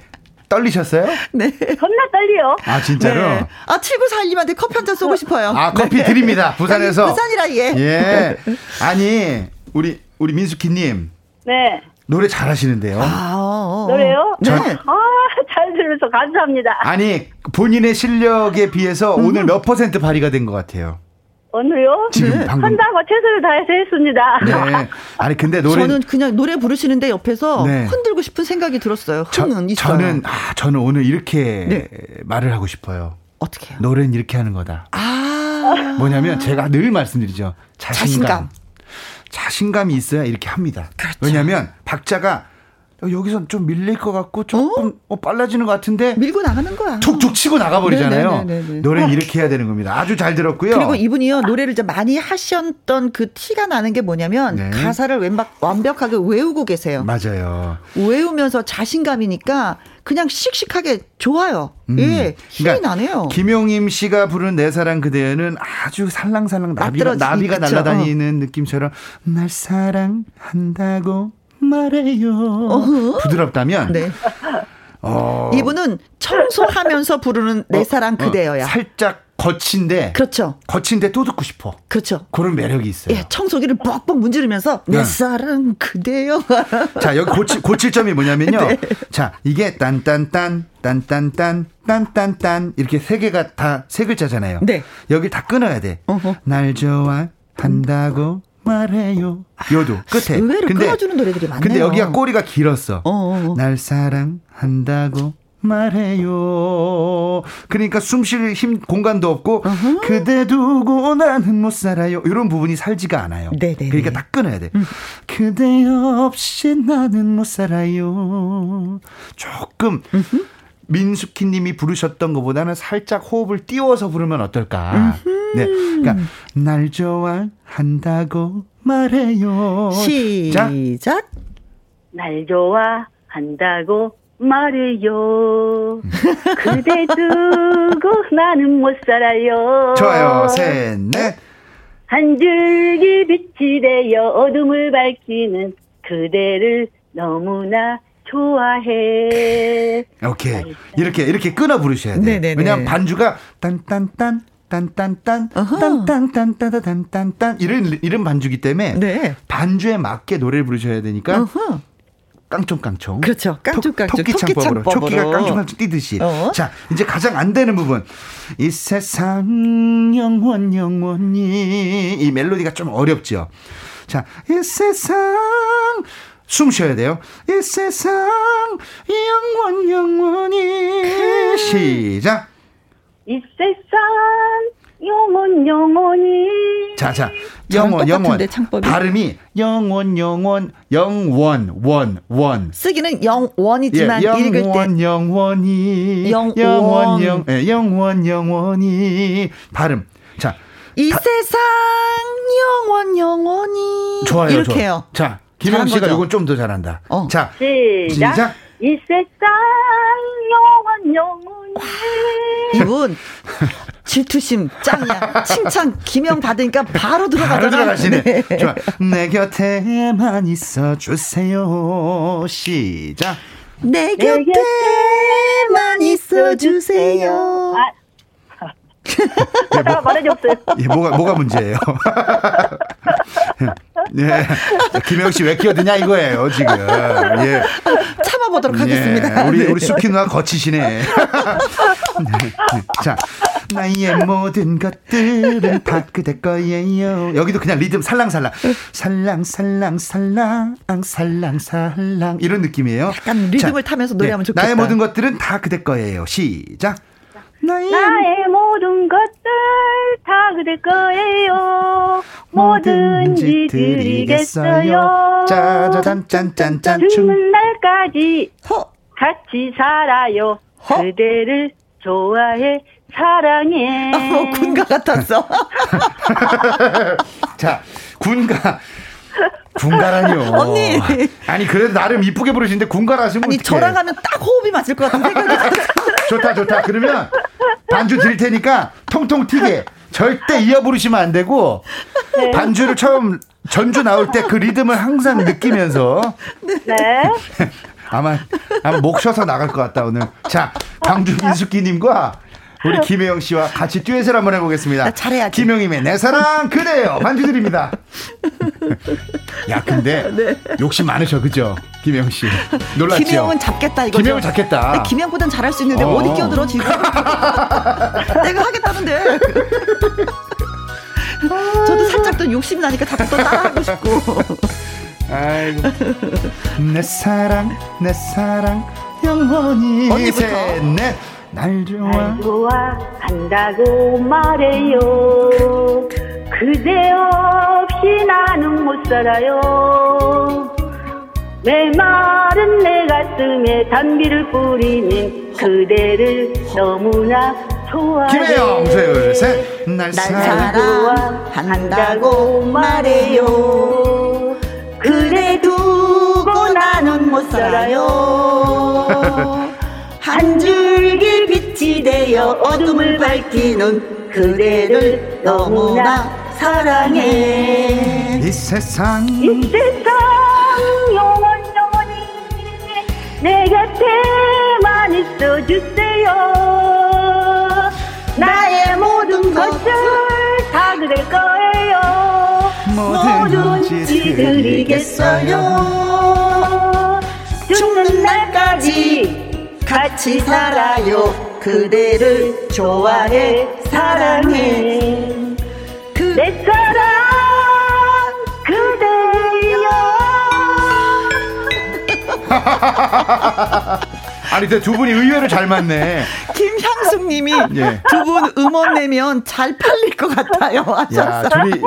떨리셨어요? 네. 겁나 떨려. 아, 진짜로? 네. 아 7941님한테 커피 한 잔 쏘고 싶어요 아, 커피 드립니다. 부산에서. 부산이라 예 예. 아니, 우리, 우리 민수키님. 네. 노래 잘하시는데요. 아, 어, 어. 노래요? 네. 아, 잘 들어서 감사합니다. 아니, 본인의 실력에 비해서 음. 오늘 몇 퍼센트 발휘가 된 것 같아요? 오늘요? 지금 네. 방금. 한다고 최선을 다해서 했습니다. 네. 아니, 근데 노래. 저는 그냥 노래 부르시는데 옆에서 네. 흔들고 싶은 생각이 들었어요 저, 흥은 있어요 저는, 아, 저는 오늘 이렇게 네. 말을 하고 싶어요. 어떻게 해요 노래는 이렇게 하는 거다. 아 뭐냐면 제가 늘 말씀드리죠. 자신감. 자신감. 자신감이 있어야 이렇게 합니다. 그렇죠. 왜냐하면 박자가 여기선 좀 밀릴 것 같고 조금 어? 빨라지는 것 같은데 밀고 나가는 거야 툭툭 치고 나가버리잖아요. 네네네네네. 노래는 이렇게 해야 되는 겁니다. 아주 잘 들었고요. 그리고 이분이요 노래를 좀 많이 하셨던 그 티가 나는 게 뭐냐면 네. 가사를 왼박 완벽하게 외우고 계세요. 맞아요. 외우면서 자신감이니까 그냥 씩씩하게 좋아요. 음. 예, 힘이 그러니까 나네요. 김용임 씨가 부른 내 사랑 그대는 아주 살랑살랑 나비가, 나비가? 날아다니는 느낌처럼 날 사랑한다고 말해요. 어허. 부드럽다면 네. 어, 이분은 청소하면서 부르는 내 어, 사랑 어, 그대여야. 살짝 거친데 그렇죠. 거친데 또 듣고 싶어. 그렇죠. 그런 매력이 있어요. 예, 청소기를 뻑뻑 문지르면서 내 네. 사랑 그대여. 자, 여기 고치, 고칠 점이 뭐냐면요. 네. 자, 이게 딴딴딴, 딴딴딴, 딴딴딴, 이렇게 세 개가 다 세 글자잖아요. 네. 여기 다 끊어야 돼. 어허. 날 좋아한다고 말해요. 요도 끝에. 의외로 끊어주는 노래들이 많네요. 근데 여기가 꼬리가 길었어. 어, 어, 어. 날 사랑한다고 말해요. 그러니까 숨 쉴 힘 공간도 없고 그대 두고 나는 못 살아요. 이런 부분이 살지가 않아요. 네네네. 그러니까 딱 끊어야 돼. 그대 없이 나는 못 살아요. 조금 민숙희 님이 부르셨던 것보다는 살짝 호흡을 띄워서 부르면 어떨까? 네. 그러니까 날 좋아한다고 말해요. 자, 시작. 날 좋아한다고 말해요. 그대 두고 나는 못 살아요. 좋아요. 셋, 넷. 한 줄기 빛이 되어 어둠을 밝히는 그대를 너무나 좋아해. 오케이. 이렇게 이렇게 끊어 부르셔야 돼요. 네네네. 왜냐하면 반주가 딴딴딴 딴딴딴 어허. 딴딴딴딴딴딴 이런 이런 반주기 때문에 네. 반주에 맞게 노래를 부르셔야 되니까 어허. 깡총깡총. 그렇죠. 깡총깡총. 토, 끼 창법으로 토끼창법으로. 토끼가 깡총깡총 뛰듯이. 어. 자, 이제 가장 안 되는 부분. 이 세상 영원 영원히 이 멜로디가 좀 어렵죠. 자, 이 세상 숨 쉬어야 돼요. 이 세상 영원 영원히. 시작. 이 세상 영원 영원히. 자자 영원 영원. 발음이 영원 영원 영원 원 원. 쓰기는 영원이지만 예, 영원 영원히. 영원. 영원 영 예, 영원 영원히. 발음. 자이 세상 영원 영원히. 좋아요 이렇게요. 자 김영 씨가 이건 좀 더 잘한다 어. 자 시작. 시작. 이 세상 영원 영원히 이분 질투심 짱이야. 칭찬 김영 받으니까 바로 들어가잖아. 바로 들어가시네. 네. 좋아. 내 곁에만 있어 주세요. 시작. 내 곁에만 있어 주세요. 아. 예, 뭐, 말해줬어요. 예, 뭐가 뭐가 문제예요? 예, 김영 씨 왜 끼어드냐 이거예요 지금. 예. 참아보도록 하겠습니다. 예, 우리 우리 수키 누나 거치시네. 네, 자, 나의 모든 것들은 다 그대 거예요. 여기도 그냥 리듬 살랑살랑, 살랑살랑 살랑 살랑살랑 이런 느낌이에요. 약간 리듬을 자, 타면서 노래하면 네, 좋겠다. 나의 모든 것들은 다 그대 거예요. 시작. 나의, 나의 모든 것들 다 그대 거예요. 뭐든지 드리겠어요. 짜자잔 짠짠짠 죽는 날까지 허. 같이 살아요. 허. 그대를 좋아해 사랑해. 어, 군가 같았어. 자, 군가. 군가라니요. 언니. 아니, 그래도 나름 이쁘게 부르시는데 군가라시면 아니, 어떡해. 저랑 하면 딱 호흡이 맞을 것 같은 생각이 좋다, 좋다. 그러면 반주 드릴 테니까 통통 튀게. 절대 이어 부르시면 안 되고 네. 반주를 처음 전주 나올 때 그 리듬을 항상 느끼면서 네. 아마 아마 목 쉬어서 나갈 것 같다 오늘. 자, 광주 민숙기님과 우리 김혜영 씨와 같이 듀엣을 한번 해보겠습니다. 잘해야지. 김영임의 내 사랑 그대요. 반주 드립니다. 야, 근데 네. 욕심 많으셔, 그죠? 김영 씨. 놀랐죠? 김영은 잡겠다, 이거. 김영은 잡겠다. 김영보단 잘할 수 있는데 어. 디 끼어들어, 지금. 내가 하겠다는데. 저도 살짝 또 욕심이 나니까 또 따라하고 싶고. 아이고. 내 사랑, 내 사랑, 영원히. 언니부터. 셋, 넷. 날 좋아. 좋아 한다고 말해요. 그대 없이 나는 못 살아요. 메마른 내 가슴에 단비를 뿌리는 그대를 너무나 좋아해. 김혜영, 둘, 셋. 날, 날 사랑한다고 말해요. 그래 두고 나는 못 살아요. 한 줄기 빛이 되어 어둠을 밝히는 그대를 너무나 사랑해. 이 세상. 이 세상 영원 영원히 내 곁에만 있어 주세요. 나의 모든 것을 다 그댈 거예요. 뭐든지 드리겠어요. 죽는 날까지 같이 살아요. 그대를 좋아해. 사랑해. 그 내 사랑 그대요 아니, 근데 두 분이 의외로 잘 맞네. 김향숙 님이 예. 두분 음원 내면 잘 팔릴 것 같아요. 야, 둘이, 두,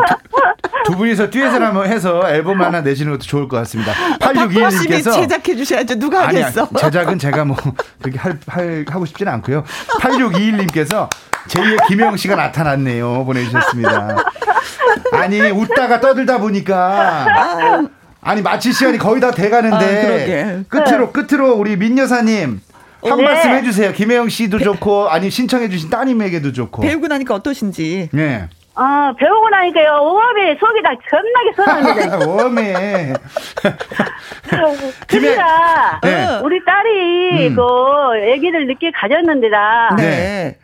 두, 분이서 듀엣을 한번 해서 앨범 하나 내시는 것도 좋을 것 같습니다. 8621님께서. 제작해 주셔야죠. 누가 하겠어. 제작은 제가 뭐, 그렇게 할, 할, 하고 싶지는 않고요. 8621님께서 제2의 김영 씨가 나타났네요. 보내주셨습니다. 아니, 웃다가 떠들다 보니까. 아. 아니 마칠 시간이 거의 다 돼가는데 아, 끝으로 끝으로 우리 민 여사님 한 네. 말씀 해주세요. 김혜영 씨도 좋고 아니 신청해주신 따님에게도 좋고 배우고 나니까 어떠신지. 네. 아 배우고 나니까요 오업에 속이 다 겁나게 서랍니다. 오업에. 그러니까 네. 우리 딸이 음. 그 아기를 늦게 가졌는데다. 네.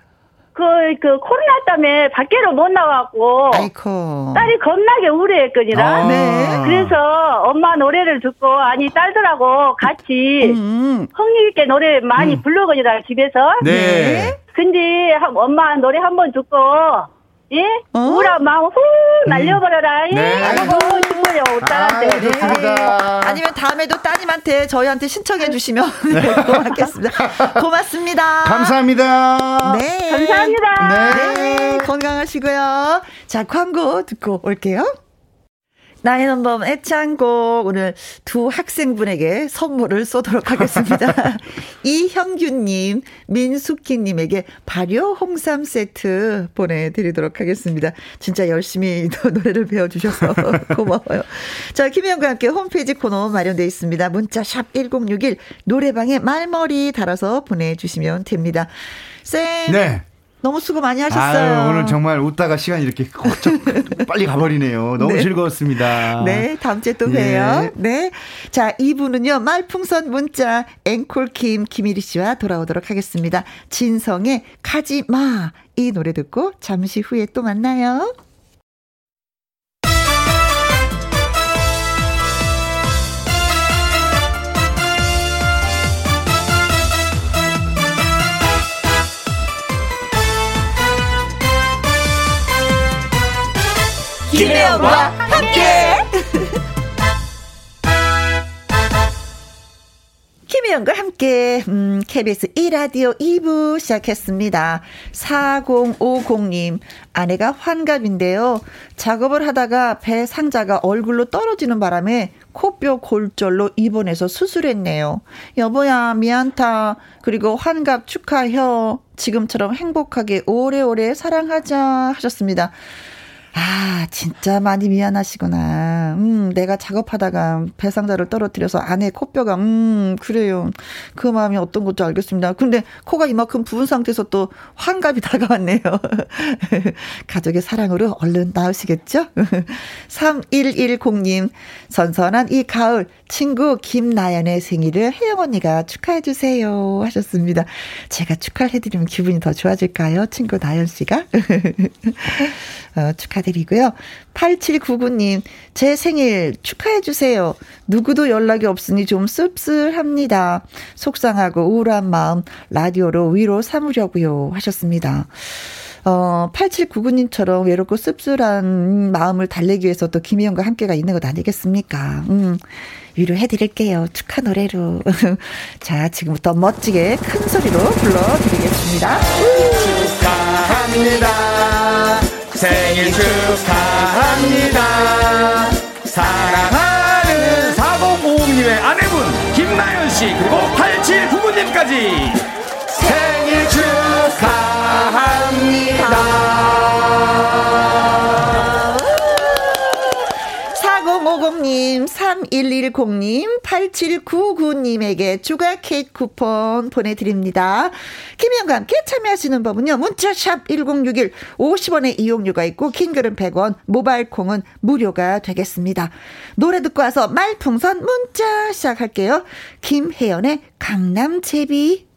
그, 그, 코로나 때문에 밖으로 못 나왔고. 아이코. 딸이 겁나게 우려했거니라. 아. 네. 그래서 엄마 노래를 듣고, 아니, 딸들하고 같이 음. 흥미 있게 노래 많이 음. 부르거니라, 집에서. 네. 근데 엄마 노래 한 번 듣고, 예? 어? 우라 마음 후 날려버려라. 예? 네. 아이고 싶어요. 딸한테. 아, 네. 아니면 다음에도 따님한테 저희한테 신청해 주시면 네, 고맙겠습니다. 고맙습니다. 감사합니다. 네. 감사합니다. 네. 네. 건강하시고요. 자, 광고 듣고 올게요. 나의 넘버 애창곡 오늘 두 학생분에게 선물을 쏘도록 하겠습니다. 이형규님, 민숙희님에게 발효 홍삼 세트 보내드리도록 하겠습니다. 진짜 열심히 노래를 배워주셔서 고마워요. 자, 김혜영과 함께 홈페이지 코너 마련되어 있습니다. 문자 샵 1061 노래방에 말머리 달아서 보내주시면 됩니다. 쌤. 네. 너무 수고 많이 하셨어요. 아유, 오늘 정말 웃다가 시간이 이렇게 빨리 가버리네요. 너무 네. 즐거웠습니다. 네, 다음 주에 또 봬요. 예. 네. 자, 2부는요, 말풍선 문자, 앵콜킴, 김일희 씨와 돌아오도록 하겠습니다. 진성의 가지 마. 이 노래 듣고 잠시 후에 또 만나요. 김혜영과 함께. 김혜영과 함께, 음, KBS 1라디오 2부 시작했습니다. 4050님, 아내가 환갑인데요. 작업을 하다가 배 상자가 얼굴로 떨어지는 바람에 코뼈 골절로 입원해서 수술했네요. 여보야, 미안타. 그리고 환갑 축하혀. 지금처럼 행복하게 오래오래 사랑하자 하셨습니다. 아, 진짜 많이 미안하시구나. 음, 내가 작업하다가 배상자를 떨어뜨려서 아내 코뼈가, 음, 그래요. 그 마음이 어떤 건지 알겠습니다. 근데 코가 이만큼 부은 상태에서 또 환갑이 다가왔네요. 가족의 사랑으로 얼른 나으시겠죠? 3110님, 선선한 이 가을, 친구 김나연의 생일을 혜영 언니가 축하해주세요. 하셨습니다. 제가 축하를 해드리면 기분이 더 좋아질까요? 친구 나연 씨가? 어, 축하 드리고요. 8799님, 제 생일 축하해주세요. 누구도 연락이 없으니 좀 씁쓸합니다. 속상하고 우울한 마음 라디오로 위로 삼으려고요. 하셨습니다. 어, 8799님처럼 외롭고 씁쓸한 마음을 달래기 위해서 또 김희영과 함께가 있는 것 아니겠습니까? 음, 위로해드릴게요. 축하 노래로. 자, 지금부터 멋지게 큰 소리로 불러드리겠습니다. 축하합니다. 생일 축하합니다. 사랑하는 4050님의 아내분 김나연 씨 그리고 8799님까지 생일 축하합니다. 4050님, 3110님, 8799님에게 주가 케이크 쿠폰 보내드립니다. 김희영과 함께 참여하시는 법은요. 문자샵 1061 50원의 이용료가 있고 킹글은 100원, 모바일 콩은 무료가 되겠습니다. 노래 듣고 와서 말풍선 문자 시작할게요. 김혜연의 강남제비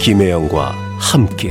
김혜영과 함께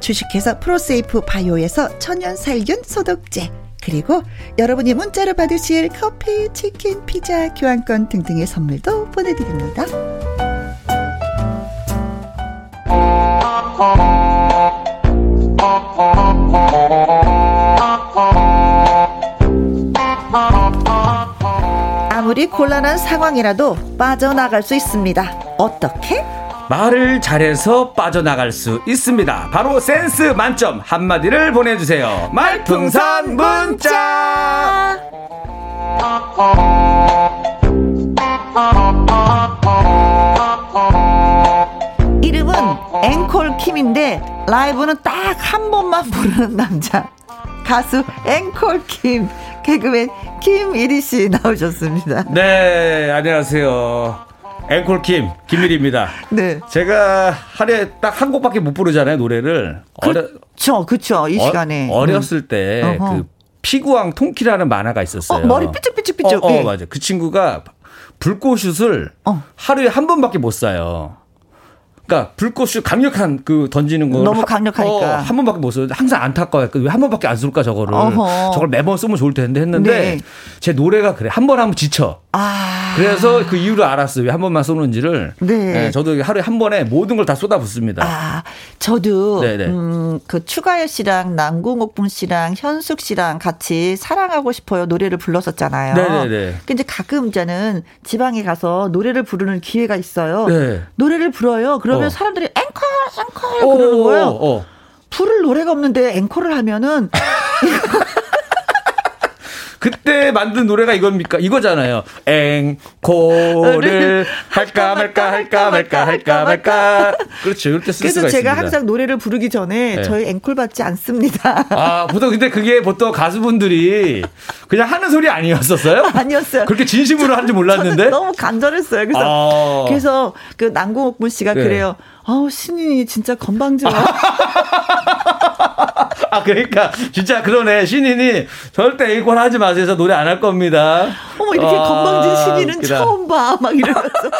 주식회사 프로세이프 바이오에서 천연 살균 소독제 그리고 여러분이 문자로 받으실 커피, 치킨, 피자, 교환권 등등의 선물도 보내드립니다. 아무리 곤란한 상황이라도 빠져나갈 수 있습니다. 어떻게? 말을 잘해서 빠져나갈 수 있습니다. 바로 센스 만점 한마디를 보내주세요. 말풍선 문자! 이름은 앵콜 킴인데 라이브는 딱 한 번만 부르는 남자. 가수 앵콜 킴. 개그맨 김일희 씨 나오셨습니다. 네, 안녕하세요. 앵콜킴 김일입니다. 네. 제가 하루에 딱 한 곡밖에 못 부르잖아요 노래를. 그렇죠, 그렇죠. 이 시간에 어, 렸을 때 그 피구왕 통키라는 만화가 있었어요. 어, 머리 삐쭉삐쭉삐쭉. 어, 어 네. 맞아. 그 친구가 불꽃슛을 어. 하루에 한 번밖에 못 쏴요. 그러니까 불꽃슛 강력한 그 던지는 거 너무 강력하니까 어, 한 번밖에 못 써. 항상 안타까워요. 왜 한 번밖에 안 쏠까 저거를. 어허. 저걸 매번 쓰면 좋을 텐데 했는데 네. 제 노래가 그래. 한 번 하면 지쳐. 아. 그래서 그 이유를 알았어요. 왜 한 번만 쏘는지를. 네. 네. 저도 하루에 한 번에 모든 걸 다 쏟아붓습니다. 아, 저도 네네. 음, 그 추가열 씨랑 남궁옥분 씨랑 현숙 씨랑 같이 사랑하고 싶어요 노래를 불렀었잖아요. 네네네. 근데 가끔 이제는 지방에 가서 노래를 부르는 기회가 있어요. 네. 노래를 불어요. 그 러면 어. 사람들이 앵콜 앵콜 그러는 거예요. 어, 어. 부를 노래가 없는데 앵콜을 하면은 그때 만든 노래가 이겁니까? 이거잖아요. 앵콜을 할까 말까 할까 말까 할까 말까. 그렇죠. 이렇게 쓸 수가 있습니다. 그래서 제가 항상 노래를 부르기 전에 네. 저희 앵콜 받지 않습니다. 아, 보통 근데 그게 보통 가수분들이 그냥 하는 소리 아니었었어요? 아니었어요. 그렇게 진심으로 하는지 몰랐는데. 너무 간절했어요. 그래서 아. 그래서 그 남궁옥분 씨가 네. 그래요. 아우 신인이 진짜 건방지어. 아 그러니까 진짜 그러네 신인이 절대 이걸 하지 마세요. 노래 안 할 겁니다. 어머 이렇게 아, 건방진 신인은 웃기다. 처음 봐. 막 이러면서.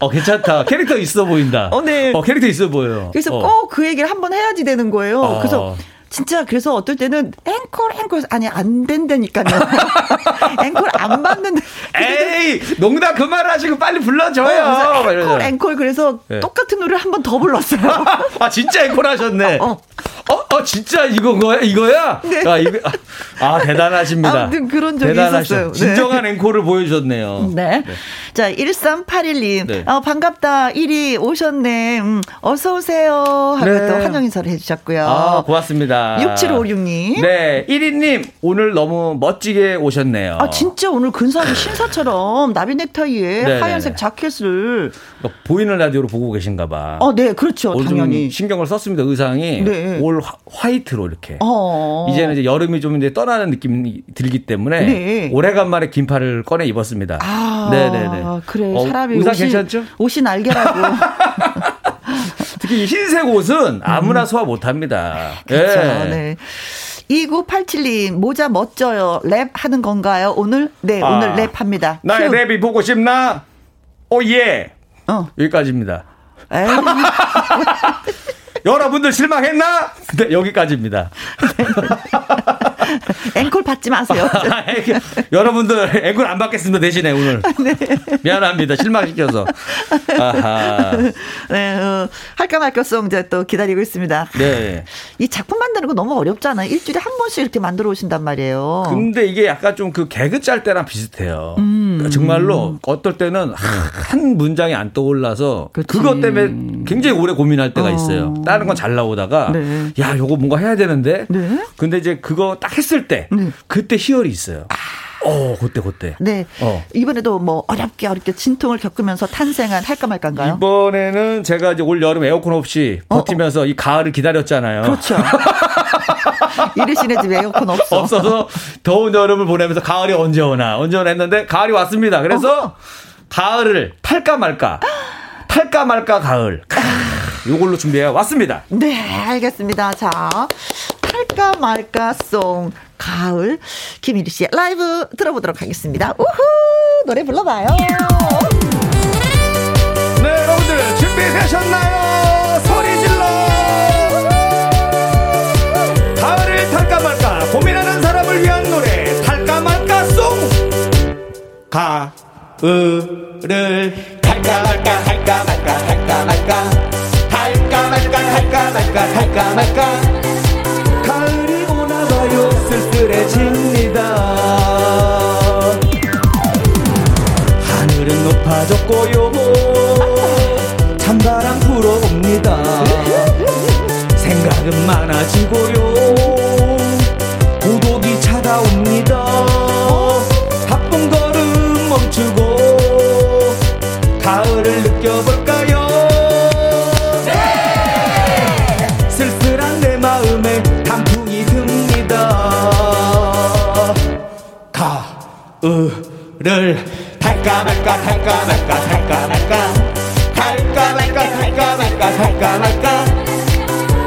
어 괜찮다. 캐릭터 있어 보인다. 어, 네. 어 캐릭터 있어 보여요. 그래서 어. 꼭그 얘기를 한번 해야지 되는 거예요. 어. 그래서 진짜 그래서 어떨 때는 앵콜 앵콜 아니 안 된다니까요. 앵콜 안 받는데. 에이 농담 그만 하시고 빨리 불러줘요. 어, 앵콜 앵콜 그래서 네. 똑같은 노래를 한 번 더 불렀어요. 아 진짜 앵콜 하셨네. 어. 어, 어 진짜 이거 거야 이거야? 네. 아, 이거, 아 대단하십니다. 아무튼 그런 적이 대단하셔. 있었어요. 네. 진정한 앵콜을 보여주셨네요. 네. 네. 자 1381님 네. 어, 반갑다 1위 오셨네. 음, 어서 오세요. 하고 네. 또 환영 인사를 해주셨고요. 아 고맙습니다. 6756님. 네 1위님 오늘 너무 멋지게 오셨네요. 아 진짜 오늘 근사하게 신사처럼 나비 넥타이에 네, 하얀색 자켓을 그러니까 보이는 라디오로 보고 계신가 봐. 어, 네 그렇죠 당연히 신경을 썼습니다 의상이. 네. 올화 이트로 이렇게. 어. 이제는 이제 여름이 좀 이제 떠나는 느낌이 들기 때문에 네. 오래간만에 긴팔을 꺼내 입었습니다. 아, 네네네. 그래 어, 사람이 의상 옷이, 괜찮죠? 옷이 날개라고. 특히 흰색 옷은 아무나 음. 소화 못합니다. 그렇죠. 네. 네. 2987님, 모자 멋져요. 랩 하는 건가요? 오늘? 네, 아, 오늘 랩 합니다. 나의 큐. 랩이 보고 싶나? 오, 예. 어. 여기까지입니다. 여러분들 실망했나? 네, 여기까지입니다. 앵콜 받지 마세요. 여러분들 앵콜 안 받겠습니다. 대신에 오늘. 네. 미안합니다. 실망시켜서. 아하. 네, 어, 할까 말까송 이제 또 기다리고 있습니다. 네. 이 작품 만드는 거 너무 어렵잖아요. 일주일에 한 번씩 이렇게 만들어 오신단 말이에요. 근데 이게 약간 좀 그 개그 짤 때랑 비슷해요. 음. 정말로 어떨 때는 한 문장이 안 떠올라서 그치. 그것 때문에 굉장히 오래 고민할 때가 있어요. 어. 다른 건 잘 나오다가 네. 야, 요거 뭔가 해야 되는데. 네. 근데 이제 그거 딱 했을 때 네. 그때 희열이 있어요. 아. 어, 그때 그때. 네. 어. 이번에도 뭐 어렵게 어렵게 진통을 겪으면서 탄생한 할까 말까인가요? 이번에는 제가 이제 올 여름 에어컨 없이 어, 버티면서 어, 어. 이 가을을 기다렸잖아요. 그렇죠. 이르시네 집에 에어컨 없어. 없어서 더운 여름을 보내면서 가을이 언제 오나 언제 오나 했는데 가을이 왔습니다. 그래서 어허. 가을을 탈까 말까. 탈까 말까 가을. 요걸로 준비해 왔습니다. 네, 알겠습니다. 자, 탈까 말까 송 가을 김일희 씨의 라이브 들어보도록 하겠습니다. 우후 노래 불러봐요. 여러분들 준비되셨나요? 소리 질러! 가을을 탈까 말까 고민하는 사람을 위한 노래 탈까 말까 송! 가을을 탈까 말까 할까 말까 할까 말까 할까 말까 할까 말까 할까 말까 쓸쓸해집니다. 하늘은 높아졌고요 찬바람 불어옵니다. 생각은 많아지고요 말까 탈까 말까 탈까 말까 탈까 말까 탈까 말까 탈까 말까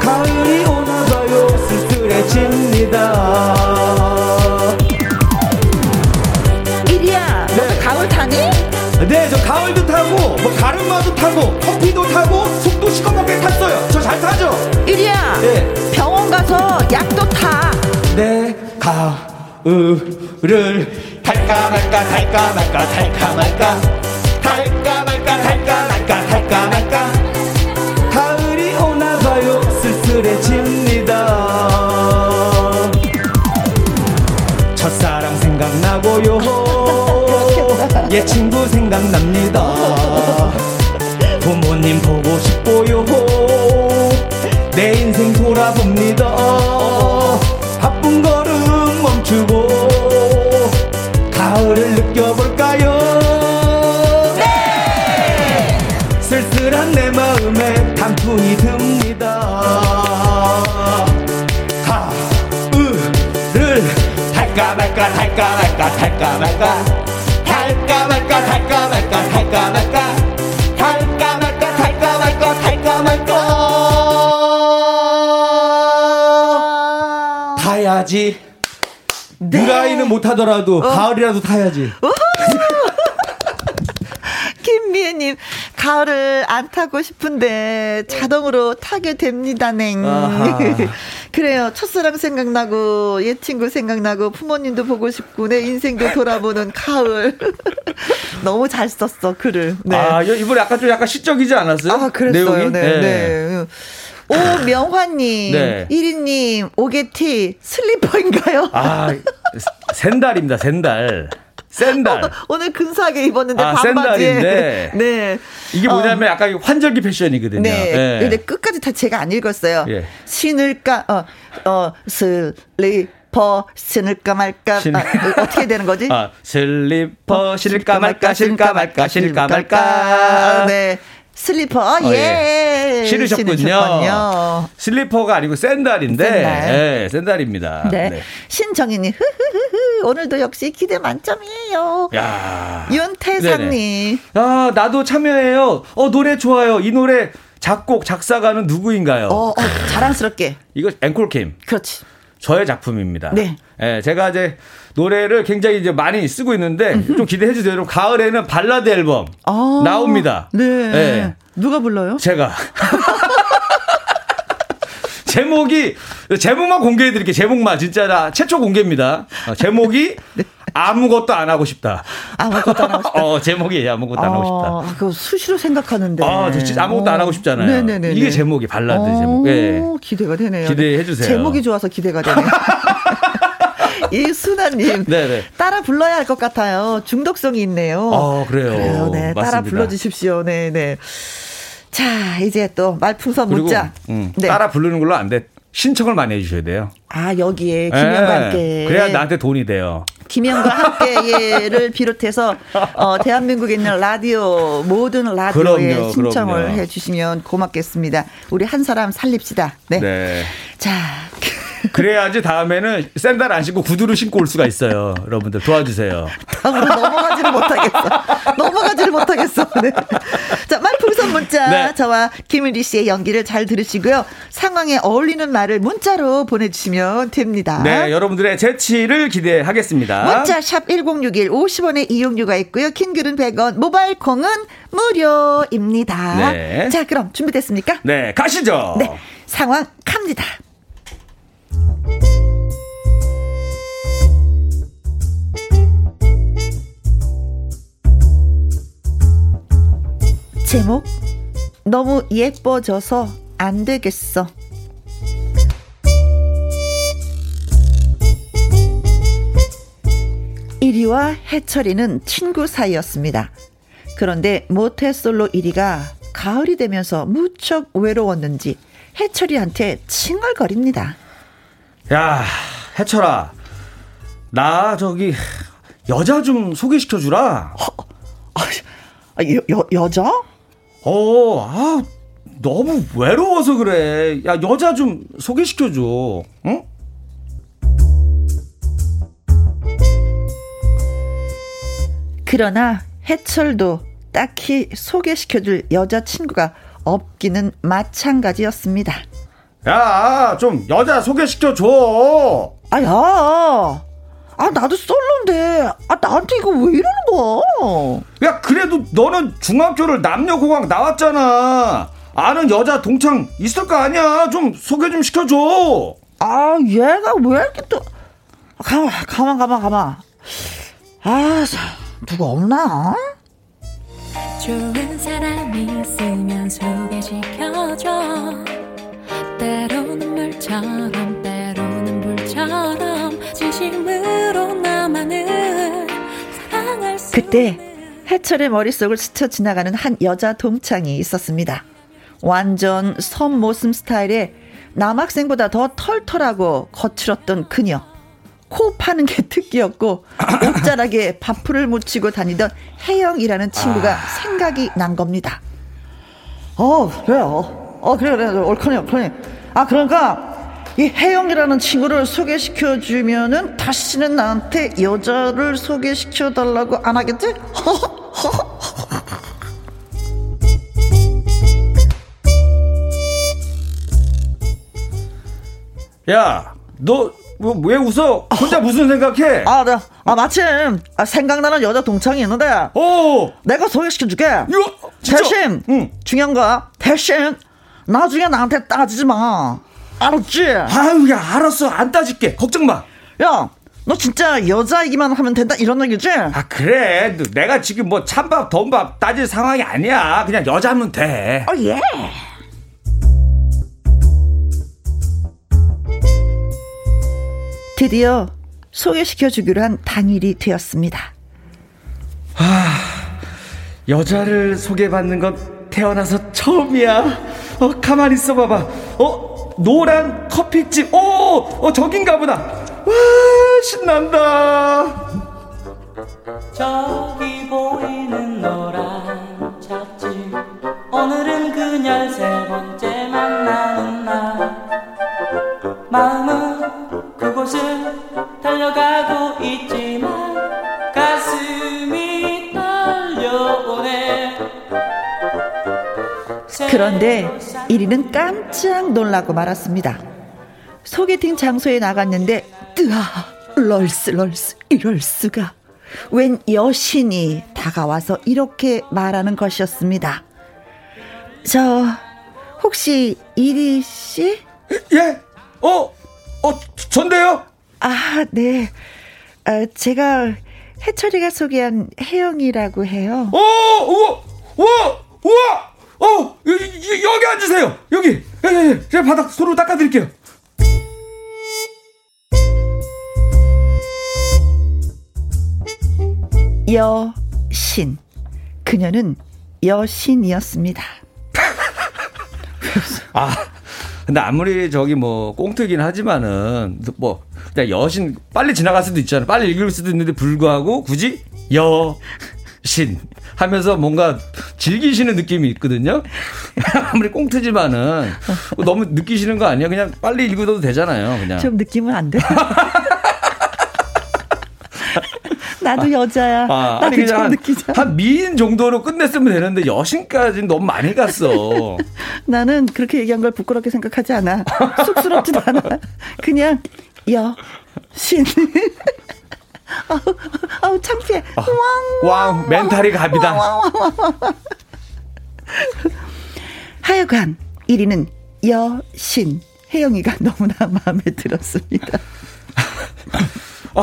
가을이 오나 봐요 쓸쓸해집니다 이리야 네. 가을 타니? 네 저 가을도 타고 뭐 가르마도 타고 커피도 타고 속도 시커멓게 탔어요 저 잘 타죠? 이리야 네. 병원 가서 약도 타네 가을을 말까 탈까 말까 탈까 말까. 탈까 말까 탈까 말까 탈까 말까. 가을이 오나 봐요 쓸쓸해집니다. 첫사랑 생각나고요. 옛 친구 생각납니다 타야지. 네. 유라이는 못하더라도 어. 가을이라도 타야지. 김미애님, 가을을 안 타고 싶은데 자동으로 타게 됩니다, 냉. 그래요. 첫사랑 생각나고, 옛 친구 생각나고, 부모님도 보고 싶고, 내 인생도 돌아보는 가을. 너무 잘 썼어, 글을. 네. 아, 이번에 약간 좀 약간 시적이지 않았어요? 아, 그랬어요. 내용이? 네. 네. 네. 오명화님, 네. 1위님, 오게티, 슬리퍼인가요? 아, 샌달입니다, 샌달. 샌달. 어, 오늘 근사하게 입었는데 아, 반바지에. 샌달인데. 네. 이게 뭐냐면 어. 약간 환절기 패션이거든요. 네. 네. 근데 끝까지 다 제가 안 읽었어요. 예. 신을까, 어, 어, 슬리퍼 신을까 말까 신... 아, 어떻게 되는 거지? 아, 슬리퍼 신을까 말까 신을까 말까 신을까 말까. 네. 슬리퍼 어, 예. 예. 신으셨군요. 신으셨군요. 슬리퍼가 아니고 샌달인데 샌달. 예, 샌달입니다. 네. 네. 신정희님 흐흐흐흐 오늘도 역시 기대 만점이에요. 야. 윤태상님. 아 나도 참여해요. 어 노래 좋아요. 이 노래 작곡 작사가는 누구인가요? 어, 어 자랑스럽게. 이거 앵콜캠. 그렇지. 저의 작품입니다. 네. 예, 제가 이제 노래를 굉장히 이제 많이 쓰고 있는데. 좀 기대해 주세요. 여러분 가을에는 발라드 앨범 아, 나옵니다. 네. 예. 누가 불러요? 제가. 제목이 제목만 공개해 드릴게요. 제목만 진짜 최초 공개입니다. 어, 제목이 네. 아무것도 안 하고 싶다. 아무것도 안 하고 싶다. 어, 제목이 아무것도 안 하고 싶다. 아, 그 수시로 생각하는데. 아, 진짜 아무것도 안 하고 싶잖아요. 네네네. 이게 제목이 발라드 어, 제목. 네. 기대가 되네요. 기대해 주세요. 제목이 좋아서 기대가 되네요. 이순아님. 따라 불러야 할 것 같아요. 중독성이 있네요. 아, 그래요. 그래요. 네. 맞습니다. 따라 불러주십시오. 네네. 네. 자, 이제 또 말풍선 묻자. 음, 네. 따라 부르는 걸로 안 돼. 신청을 많이 해주셔야 돼요. 아, 여기에 김영과 네. 함께. 그래야 나한테 돈이 돼요. 김영과 함께를 비롯해서 어, 대한민국에 있는 라디오 모든 라디오에 그럼요, 신청을 그럼요. 해주시면 고맙겠습니다. 우리 한 사람 살립시다. 네. 네. 자. 그래야지 다음에는 샌들 안 신고 구두를 신고 올 수가 있어요. 여러분들 도와주세요. 다음으로 넘어가지를 못하겠어. 넘어가지를 못하겠어. 네. 자, 말풍선 문자 네. 저와 김은리 씨의 연기를 잘 들으시고요. 상황에 어울리는 말을 문자로 보내주시면 됩니다. 네, 여러분들의 재치를 기대하겠습니다. 문자 샵 #1061 50원의 이용료가 있고요. 킹글은 100원, 모바일 콩은 무료입니다. 네. 자, 그럼 준비됐습니까? 네, 가시죠. 네, 상황 갑니다. 제목 너무 예뻐져서 안 되겠어. 이리와 해철이는 친구 사이였습니다. 그런데 모태솔로 1위가 가을이 되면서 무척 외로웠는지 해철이한테 칭얼거립니다. 야, 해철아. 나 저기 여자 좀 소개시켜 주라. 어, 아, 여, 여, 여자? 어, 아, 너무 외로워서 그래. 야, 여자 좀 소개시켜줘. 응? 그러나 해철도 딱히 소개시켜줄 여자친구가 없기는 마찬가지였습니다. 야, 좀 여자 소개시켜줘. 아, 야. 아, 나도 솔로인데. 아, 나한테 이거 왜 이러는 거야? 야, 그래도 너는 중학교를 남녀공학 나왔잖아. 아는 여자 동창 있을 거 아니야. 좀 소개 좀 시켜줘. 아, 얘가 왜 이렇게 또. 가만, 가만, 가만, 가만. 아, 누가 없나? 좋은 사람이 있으면 소개시켜줘. 때로는 물처럼, 때로는 불처럼, 그때 해철의 머릿속을 스쳐 지나가는 한 여자 동창이 있었습니다. 완전 섬 모습 스타일의 남학생보다 더 털털하고 거칠었던 그녀. 코 파는 게 특기였고 옷자락에 밥풀을 묻히고 다니던 혜영이라는 친구가 아... 생각이 난 겁니다. 어 그래요. 어 그래 그래 옳거니 옳거니. 아 그러니까 이 혜영이라는 친구를 소개시켜 주면은 다시는 나한테 여자를 소개시켜 달라고 안 하겠지? 야, 너 왜 웃어? 혼자 무슨 생각해? 아, 나, 아 마침 아, 생각나는 여자 동창이 있는데. 어. 내가 소개시켜줄게. 이거 대신 응. 중요한 거 대신 나중에 나한테 따지지 마. 알았지? 아유, 야, 알았어. 안 따질게. 걱정 마. 야, 너 진짜 여자이기만 하면 된다 이런 얘기지? 아 그래 내가 지금 뭐 찬밥 덤밥 따질 상황이 아니야 그냥 여자면 돼. 어 예. 드디어 소개시켜주기로 한 당일이 되었습니다. 아 여자를 소개받는 건 태어나서 처음이야. 어 가만 있어봐봐. 어 노란 커피집. 오, 어, 저긴가 보다. 와, 신난다. 저기 보이는 노란 차집. 오늘은 그녀 세 번째 만나는 날. 마음은 그곳을 달려가고 있지만 가슴이 떨려오네. 그런데 1위는 깜 짝 놀라고 말았습니다. 소개팅 장소에 나갔는데 뜨아 럴스 럴스 이럴 수가 웬 여신이 다가와서 이렇게 말하는 것이었습니다. 저 혹시 이리 씨? 예? 어? 어 전데요? 아 네. 아, 제가 해철이가 소개한 혜영이라고 해요. 어, 우와, 우와, 우와. 어, 여기, 여기 앉으세요. 여기. 예, 예, 예. 제가 바닥 손으로 닦아드릴게요. 여신. 그녀는 여신이었습니다. 아, 근데 아무리 저기 뭐 꽁트긴 하지만은 뭐 여신 빨리 지나갈 수도 있잖아. 빨리 읽을 수도 있는데 불구하고 굳이 여 신 하면서 뭔가 즐기시는 느낌이 있거든요. 아무리 꽁트지만은 너무 느끼시는 거 아니에요? 그냥 빨리 읽어도 되잖아요. 그냥. 좀 느끼면 안 돼. 나도 여자야. 아, 나도 아니, 좀 느끼자. 한 미인 정도로 끝냈으면 되는데 여신까지는 너무 많이 갔어. 나는 그렇게 얘기한 걸 부끄럽게 생각하지 않아. 쑥스럽지도 않아. 그냥 여신. 아우, 아우 창피해. 아, 왕, 멘탈이 갑이다. 하여간 1위는 여신. 혜영이가 너무나 마음에 들었습니다. 아,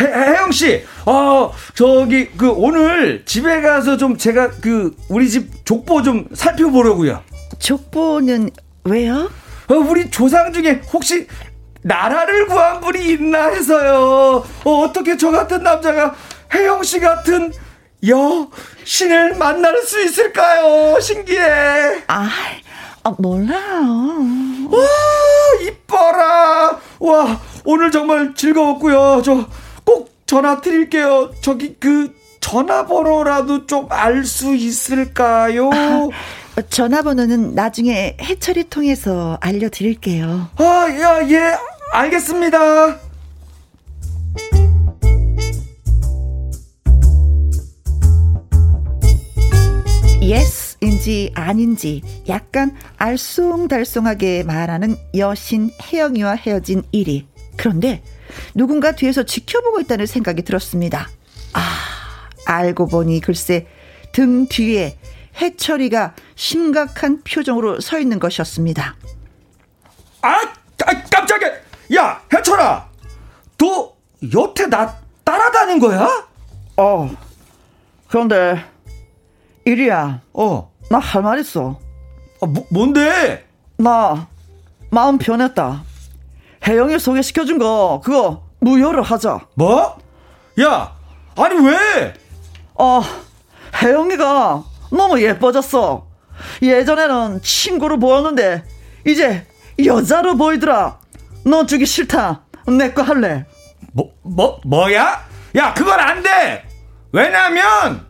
해, 혜영 씨, 어, 저기, 그, 오늘 집에 가서 좀 제가 그, 우리 집 족보 좀 살펴보려고요. 족보는 왜요? 어, 우리 조상 중에 혹시 나라를 구한 분이 있나 해서요. 어, 어떻게 저 같은 남자가 혜영 씨 같은 여신을 만날 수 있을까요? 신기해. 아, 아 몰라요. 와, 이뻐라. 와, 오늘 정말 즐거웠고요. 저 꼭 전화 드릴게요. 저기 그 전화번호라도 좀 알 수 있을까요? 아, 전화번호는 나중에 해철이 통해서 알려드릴게요. 아, 야, 예, 알겠습니다. 예스인지 아닌지 약간 알쏭달쏭하게 말하는 여신 혜영이와 헤어진 일이. 그런데 누군가 뒤에서 지켜보고 있다는 생각이 들었습니다. 아, 알고 보니 글쎄 등 뒤에 해철이가 심각한 표정으로 서 있는 것이었습니다. 아, 아 깜짝이야. 야, 해철아. 너 여태 나 따라다닌 거야? 어. 그런데 이리야. 어. 나 할 말 있어. 아, 뭐, 뭔데? 나 마음 변했다. 혜영이 소개시켜준 거 그거 무효를 하자. 뭐? 야, 아니 왜? 어, 혜영이가 너무 예뻐졌어. 예전에는 친구로 보였는데 이제 여자로 보이더라. 너 주기 싫다. 내 거 할래. 뭐, 뭐, 뭐야? 야, 그건 안 돼! 왜냐면,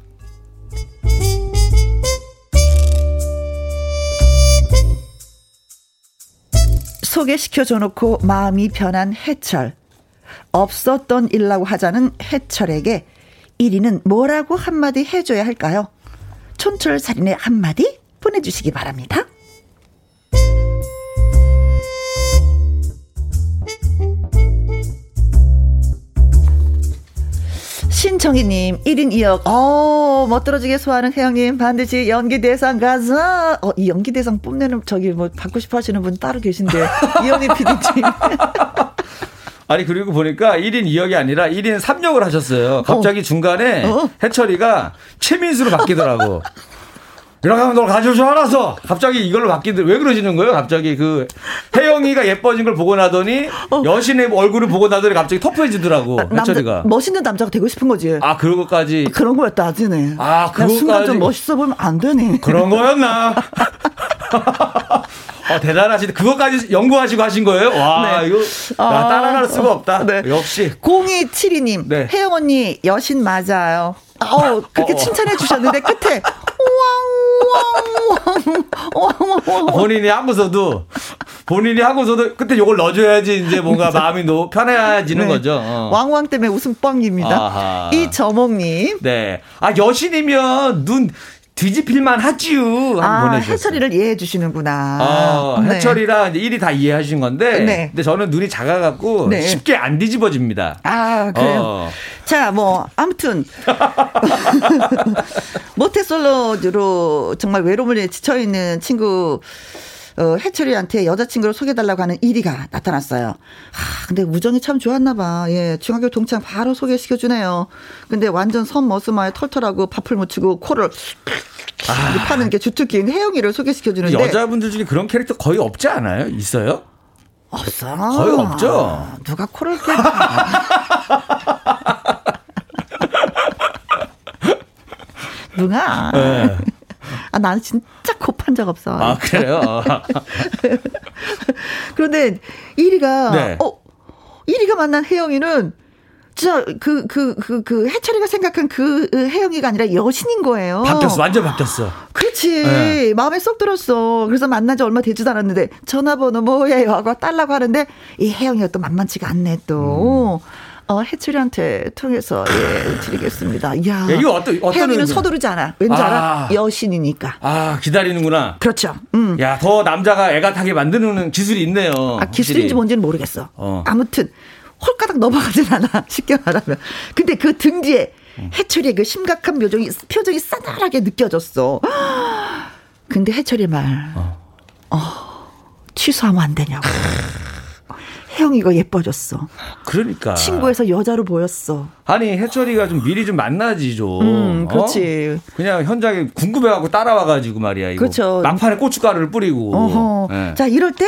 소개시켜줘 놓고 마음이 변한 해철. 없었던 일라고 하자는 해철에게 1위는 뭐라고 한마디 해줘야 할까요? 촌철살인의 한마디 보내주시기 바랍니다. 신청희님, 1인 2역, 어, 멋들어지게 소화하는 혜영님, 반드시 연기대상 가자. 어, 이 연기대상 뽐내는, 저기, 뭐, 받고 싶어 하시는 분 따로 계신데, 이현희 PD님. 아니 그리고 보니까 1인 2역이 아니라 1인 3역을 하셨어요. 갑자기 어. 중간에 어. 해철이가 최민수로 바뀌더라고. 이렇게 하면 널줄 알아서 갑자기 이걸로 바뀌는데 왜 그러시는 거예요? 갑자기 그 혜영이가 예뻐진 걸 보고 나더니 어. 여신의 얼굴을 보고 나더니 갑자기 터프해지더라고 아, 해철이가 멋있는 남자가 되고 싶은 거지. 아 그런 것까지 그런 거였다 아지네. 아 그것까지 순간 좀 멋있어 보면 안 되네. 그런 거였나? 어, 대단하시네. 그것까지 연구하시고 하신 거예요? 와, 네. 이거 아, 따라갈 수가 없다. 네. 역시. 0272님, 네. 혜영 언니 여신 맞아요. 어, 그렇게. 칭찬해 주셨는데 끝에 본인이 하고서도 본인이 하고서도 그때 요걸 넣어줘야지 이제 뭔가 마음이 너 편해지는 네. 거죠. 어. 왕왕 때문에 웃음 뻥입니다. 이 저몽님. 네. 아 여신이면 눈 뒤집힐만 하지요. 아, 해철이를 이해해 주시는구나. 어, 네. 해철이랑 이제 일이 다 이해하신 건데. 네. 근데 저는 눈이 작아갖고 네. 쉽게 안 뒤집어집니다. 아, 그래요? 어. 자, 뭐, 아무튼. 모태솔로로 정말 외로움에 지쳐있는 친구, 어, 해철이한테 여자친구를 소개해달라고 하는 1위가 나타났어요. 아, 근데 우정이 참 좋았나 봐. 예, 중학교 동창 바로 소개시켜주네요. 근데 완전 선머스마에 털털하고 밥을 묻히고 코를 아. 파는 게 주특기인 혜영이를 소개시켜주는데. 여자분들 중에 그런 캐릭터 거의 없지 않아요? 있어요? 없어. 거의 없죠. 누가 코를 이렇게. 누가? 네. 아, 나는 진짜 코판적 없어. 아, 그래요? 그런데 1위가, 네. 어, 1위가 만난 혜영이는 진짜 그, 그, 그, 그, 해철이가 생각한 그 혜영이가 아니라 여신인 거예요. 바뀌었어. 완전 바뀌었어. 그렇지. 네. 마음에 쏙 들었어. 그래서 만난 지 얼마 되지도 않았는데 전화번호 뭐예요? 하고 딸라고 하는데 이 혜영이가 또 만만치가 않네 또. 음. 어, 해철이한테 통해서 예, 드리겠습니다. 이야. 야, 이거 어떤 어떤 혜영이는 서두르지 않아. 왠지 아. 알아? 여신이니까. 아 기다리는구나. 그렇죠. 음. 야더 남자가 애가 타게 만드는 기술이 있네요. 아 기술인지 확실히. 뭔지는 모르겠어. 어. 아무튼 홀가닥 넘어가진 않아. 쉽게 말하면. 근데 그 등 뒤에 해철이의 그 심각한 표정이 표정이 싸늘하게 느껴졌어. 근데 해철이 말. 어. 어 취소하면 안 되냐고. 혜영이가 예뻐졌어. 그러니까. 친구에서 여자로 보였어. 아니, 해철이가 좀 미리 좀 만나지 좀. 음, 그렇지. 어? 그냥 현장에 궁금해갖고 따라와가지고 말이야. 이거. 그렇죠. 막판에 고춧가루를 뿌리고. 네. 자, 이럴 때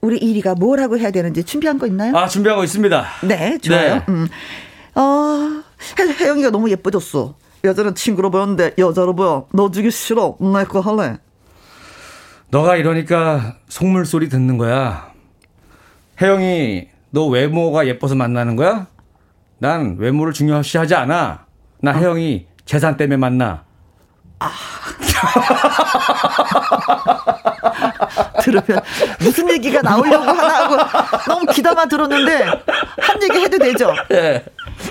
우리 이리가 뭐라고 해야 되는지 준비한 거 있나요? 아, 준비한 거 있습니다. 네, 좋아요. 네. 음. 어, 혜, 혜영이가 너무 예뻐졌어. 여자는 친구로 보였는데 여자로 보여. 너 주기 싫어. 내거 할래. 너가 이러니까 속물 소리 듣는 거야. 혜영이 너 외모가 예뻐서 만나는 거야? 난 외모를 중요시하지 않아. 나 혜영이 재산 때문에 만나. 아. 들으면 무슨 얘기가 나오려고 하나 하고 너무 기다만 들었는데 한 얘기 해도 되죠? 네.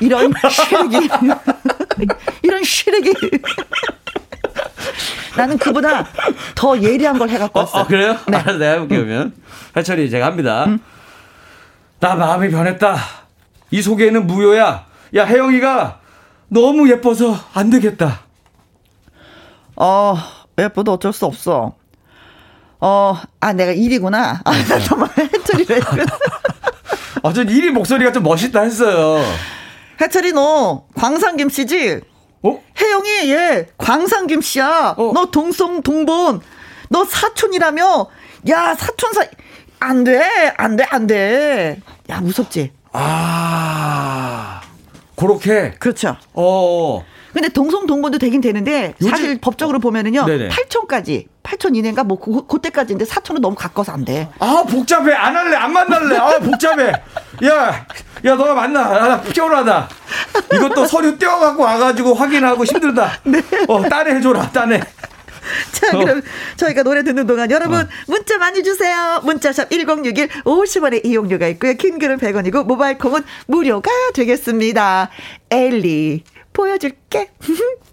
이런 쉬레기 이런 쉬레기 나는 그보다 더 예리한 걸 해갖고 왔어. 어, 어 그래요? 네. 알았어, 내가 해볼게요, 그러면. 해철이 제가 합니다. 음. 나 마음이 변했다. 이 소개는 무효야. 야, 혜영이가 너무 예뻐서 안 되겠다. 어, 예뻐도 어쩔 수 없어. 어, 아, 내가 일이구나. 아, 나 정말 해철이를 했구나. 아, 전 일이 목소리가 좀 멋있다 했어요. 해철이 너 광산김 씨지? 어? 혜영이 얘 광산김 씨야. 어? 너 동성 동본. 너 사촌이라며? 야, 사촌 사 안 돼, 안 돼, 안 돼. 야, 무섭지? 아, 그렇게? 그렇죠. 어. 근데 동성 동본도 되긴 되는데 요즘... 사실 법적으로 보면은요. 네네. 8촌까지 8촌 이내인가 뭐 그, 그때까지인데 4촌은 너무 가까워서 안 돼. 아 복잡해 안 할래 안 만날래 아 복잡해 야야 너가 만나 아, 나 피곤하다 이것도 서류 떼어갖고 와가지고 확인하고 힘들다. 네. 어 딴에 해줘라 딴에. 자, 그럼 어. 저희가 노래 듣는 동안 여러분 어. 문자 많이 주세요. 문자샵 1061 50원의 이용료가 있고요. 킹글은 100원이고 모바일 콩은 무료가 되겠습니다. 엘리 보여줄게.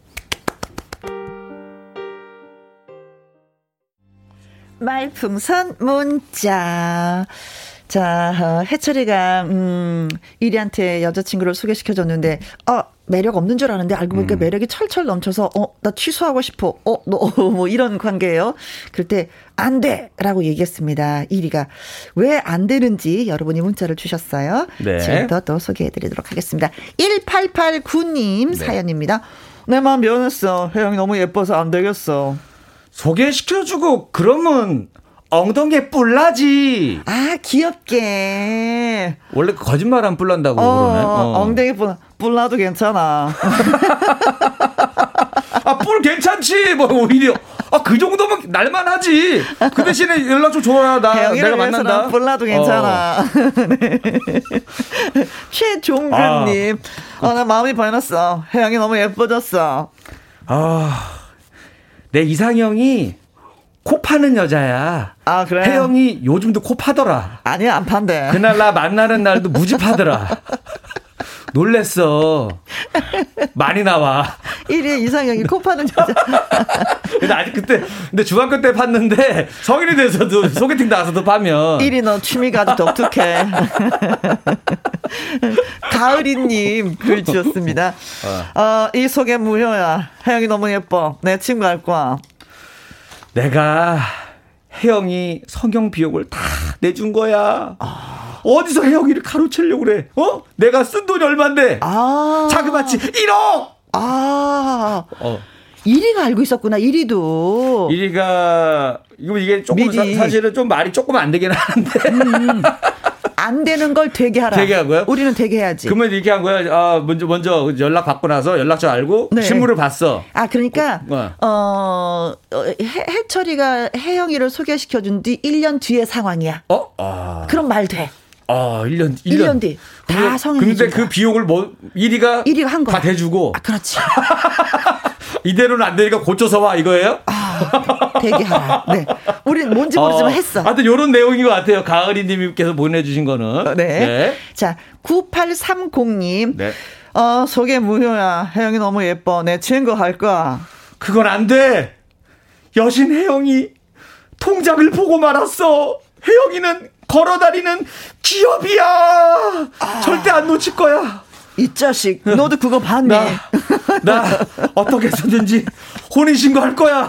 말풍선 문자. 자, 어, 해철이가, 음, 이리한테 여자친구를 소개시켜줬는데, 어, 매력 없는 줄 아는데 알고 보니까 음. 매력이 철철 넘쳐서, 어, 나 취소하고 싶어. 어, 너, 뭐 이런 관계예요. 그럴 때, 안 돼! 라고 얘기했습니다. 이리가. 왜 안 되는지 여러분이 문자를 주셨어요. 네. 지금부터 또 소개해드리도록 하겠습니다. 1889님 네. 사연입니다. 내 마음 변했어. 혜영이 너무 예뻐서 안 되겠어. 소개시켜주고, 그러면, 엉덩이에 뿔나지. 아, 귀엽게. 원래 거짓말 안 뿔난다고 어, 그러네. 어. 엉덩이 뿔, 뿔나도 괜찮아. 아, 뿔 괜찮지. 뭐, 오히려. 아, 그 정도면 날만 하지. 그 대신에 연락 좀 줘라. 나, 내가 만난다. 뿔나도 괜찮아. 어. 네. 최종근님. 아. 어, 나 마음이 변했어. 혜영이 너무 예뻐졌어. 아, 내 이상형이 코 파는 여자야. 아, 그래? 혜영이 요즘도 코 파더라. 아니야, 안 판대. 그날 나 만나는 날도 무지 파더라. 놀랬어. 많이 나와. 1위 이상형이 코 파는 여자. 근데 아직 그때, 근데 중학교 때 팠는데 성인이 돼서도 소개팅 나와서도 파면. 1위 너 취미가 아주 독특해. 가을이님 글 주셨습니다. 어. 어, 이 소개 무효야. 혜영이 너무 예뻐. 내 친구 할 거야. 내가 혜영이 성형 비용을 다 내준 거야. 아. 어디서 혜영이를 가로채려고 그래? 어? 내가 쓴 돈이 얼만데? 아. 자그마치 1억! 아. 어. 1위가 알고 있었구나, 1위도. 1위가, 이거 이게 조금 사, 사실은 좀 말이 조금 안 되긴 하는데. 음. 안 되는 걸 되게 하라. 되게 하고요? 우리는 되게 해야지. 그러면 이렇게 한 거야. 아, 먼저 먼저 연락 받고 나서 연락처 알고 네. 신문을 봤어. 아, 그러니까 어, 어, 어 해, 해철이가 혜영이를 소개시켜 준 뒤 1년 뒤의 상황이야. 어? 아. 그럼 말 돼. 아, 1년, 1년, 1년 뒤. 다 성인. 근데 그 비용을 뭐, 1위가. 1위가 한 거. 다 대주고. 아, 그렇지. 이대로는 안 되니까 고쳐서 와, 이거예요? 아. 대기하라. 네. 우린 뭔지 모르지만 어, 했어. 하여튼 요런 내용인 것 같아요. 가을이 님께서 보내주신 거는. 네. 네. 자, 9830님. 네. 어, 속에 무효야. 혜영이 너무 예뻐. 내 친구 할 거야. 그건 안 돼. 여신 혜영이 통장을 보고 말았어. 혜영이는 걸어다니는 기업이야. 아. 절대 안 놓칠 거야. 이 자식, 너도 그거 봤니? 나, 나 어떻게 해서든지 혼인신고 할 거야.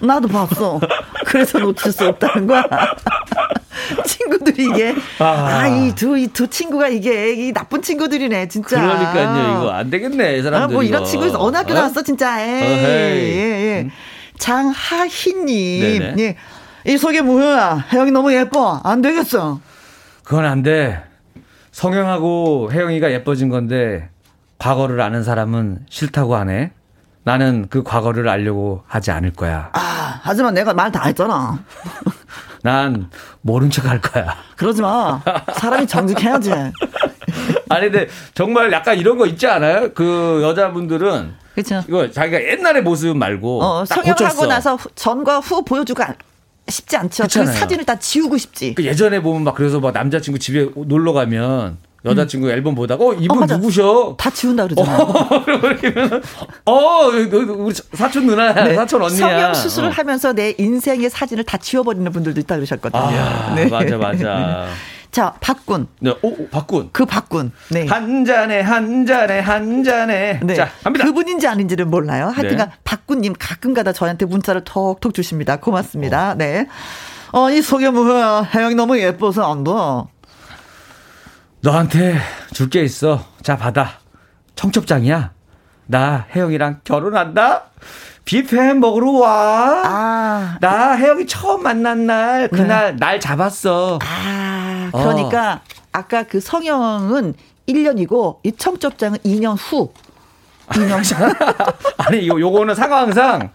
나도 봤어. 그래서 놓칠 수 없다는 거야. 친구들이 이게 아이 두이두 친구가 이게 이 나쁜 친구들이네 진짜. 그러니까요 이거 안 되겠네 이 사람들. 아, 뭐 이런 친구 어느 학교 어? 나왔어 진짜. 에이, 예, 예. 음. 장하희님, 예. 이 속에 뭐야? 혜영이 너무 예뻐. 안 되겠어. 그건 안 돼. 성형하고 혜영이가 예뻐진 건데 과거를 아는 사람은 싫다고 하네. 나는 그 과거를 알려고 하지 않을 거야. 아, 하지만 내가 말 다 했잖아. 난 모른 척 할 거야. 그러지 마. 사람이 정직해야지. 아니, 근데 정말 약간 이런 거 있지 않아요? 그 여자분들은. 그렇죠. 이거 자기가 옛날의 모습 말고. 어, 성형하고 고쳤어. 나서 전과 후 보여주고 쉽지 않죠. 그 사진을 다 지우고 싶지. 그 예전에 보면 막 그래서 막 남자친구 집에 놀러 가면 여자친구 음. 앨범 보다가 어 이분 어, 누구셔? 다 지운다 그러잖아. 어, 그러면 어 우리 사촌 누나야, 네. 사촌 언니야. 성형 수술을 어. 하면서 내 인생의 사진을 다 지워버리는 분들도 있다 그러셨거든요. 아, 네. 맞아 맞아. 자, 박군. 네, 오, 박군. 그 박군. 네. 한 잔에, 한 잔에, 한 잔에. 네. 자, 갑니다. 그분인지 아닌지는 몰라요. 하여튼간 네. 박군님 가끔 가다 저한테 문자를 톡톡 주십니다. 고맙습니다. 어. 네. 어, 이 속에 뭐야. 혜영이 너무 예뻐서 안 돼. 너한테 줄 게 있어. 자, 받아. 청첩장이야. 나 혜영이랑 결혼한다? 뷔페 먹으러 와. 아. 나 혜영이 처음 만난 날, 그날 네. 날 잡았어. 아, 그러니까 어. 아까 그 성형은 1년이고 이 청첩장은 2년 후. 2년 후. 아니, 요, 요거는 상황상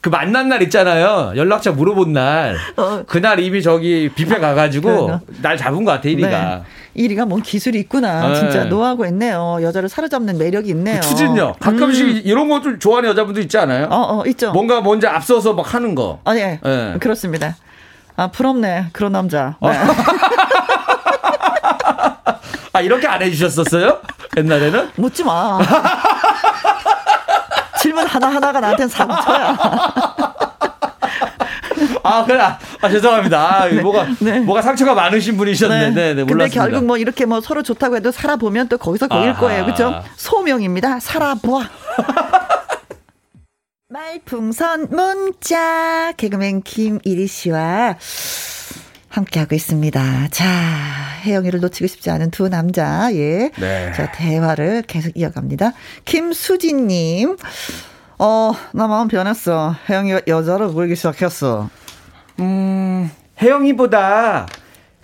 그 만난 날 있잖아요. 연락처 물어본 날. 어. 그날 이미 저기 뷔페 가가지고 날 잡은 것 같아, 1위가. 네. 1위가 뭔 기술이 있구나. 네. 진짜 노하고 있네요. 여자를 사로잡는 매력이 있네요. 그 추진력. 가끔씩 음. 이런 거 좀 좋아하는 여자분도 있지 않아요? 어, 어, 있죠. 뭔가 먼저 앞서서 막 하는 거. 아, 예. 네. 그렇습니다. 아, 부럽네. 그런 남자. 네. 아, 이렇게 안 해주셨었어요? 옛날에는? 묻지 마. 질문 하나하나가 나한테는 상처야. 아, 그래. 아, 아 죄송합니다. 아, 네, 뭐가, 네. 뭐가 상처가 많으신 분이셨는데, 네, 네, 몰랐습니다. 근데 결국 뭐 이렇게 뭐 서로 좋다고 해도 살아보면 또 거기서 거길 아하. 거예요. 그죠? 소명입니다. 살아보아. 말풍선 문자 개그맨 김일희 씨와 함께하고 있습니다. 자, 혜영이를 놓치고 싶지 않은 두 남자, 예. 네. 자, 대화를 계속 이어갑니다. 김수진님, 어, 나 마음 변했어. 혜영이가 여자로 보이기 시작했어. 음, 혜영이보다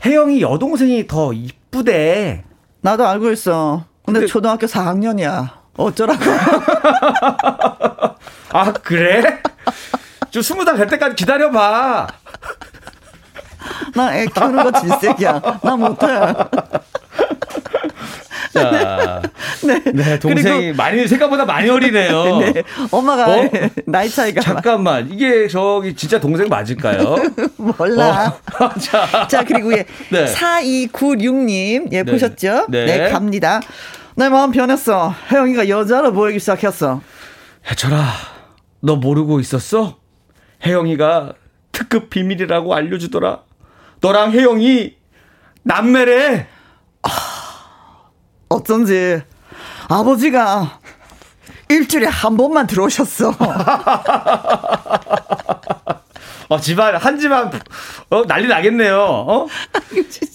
혜영이 여동생이 더 이쁘대. 나도 알고 있어. 근데, 근데 초등학교 4학년이야. 어쩌라고. 아, 그래? 좀 스무 살 될 때까지 기다려봐. 나 애 키우는 거 질색이야. 나 못해. 자, 네. 네 동생이 많이 생각보다 많이 어리네요. 네, 엄마가 어? 나이 차이가 잠깐만 이게 저기 진짜 동생 맞을까요? 몰라. 어. 자. 자 그리고 예 네. 4296님 예 네. 보셨죠? 네. 네 갑니다. 내 마음 변했어. 혜영이가 여자로 보이기 시작했어. 해철아, 너 모르고 있었어? 혜영이가 특급 비밀이라고 알려주더라. 너랑 혜영이 남매래. 아, 어쩐지 아버지가 일주일에 한 번만 들어오셨어. 어, 집안, 한 집안, 어, 난리 나겠네요. 어?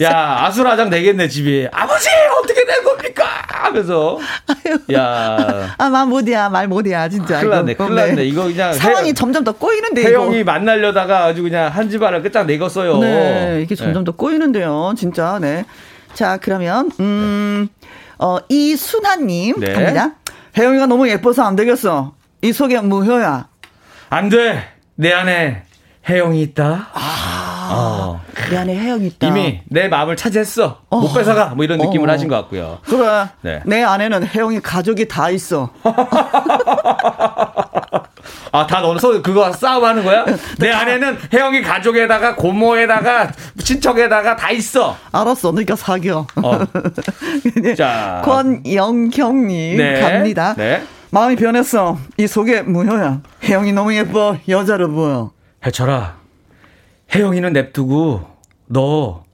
야, 아수라장 되겠네, 집이. 아버지! 어떻게 된 겁니까? 하면서. 야. 아, 말 못이야, 말 못이야, 진짜. 큰일 났네, 큰일 났네. 이거 그냥. 상황이 해, 점점 더 꼬이는데. 태영이 만나려다가 아주 그냥 한 집안을 끝장 내겠어요. 네, 이게 점점 네. 더 꼬이는데요, 진짜. 네. 자, 그러면, 음, 어, 이순하님. 네. 갑니다. 혜영이가 너무 예뻐서 안 되겠어. 이 속에 무효야. 안 돼. 내 안에 혜영이 있다. 아, 어. 내 안에 혜영이 있다. 이미 내 마음을 차지했어. 어. 못 뺏어가. 뭐 이런 느낌을 어. 하신 것 같고요. 그래. 네. 내 안에는 혜영이 가족이 다 있어. 아, 다 넣어서 그거 싸움하는 거야? 내 안에는 혜영이 가족에다가 고모에다가 친척에다가 다 있어. 알았어. 그러니까 사겨. 어. 자. 권영경님 네. 갑니다. 네. 마음이 변했어. 이 속에 무효야. 혜영이 너무 예뻐. 여자로 보여. 해철아. 혜영이는 냅두고 너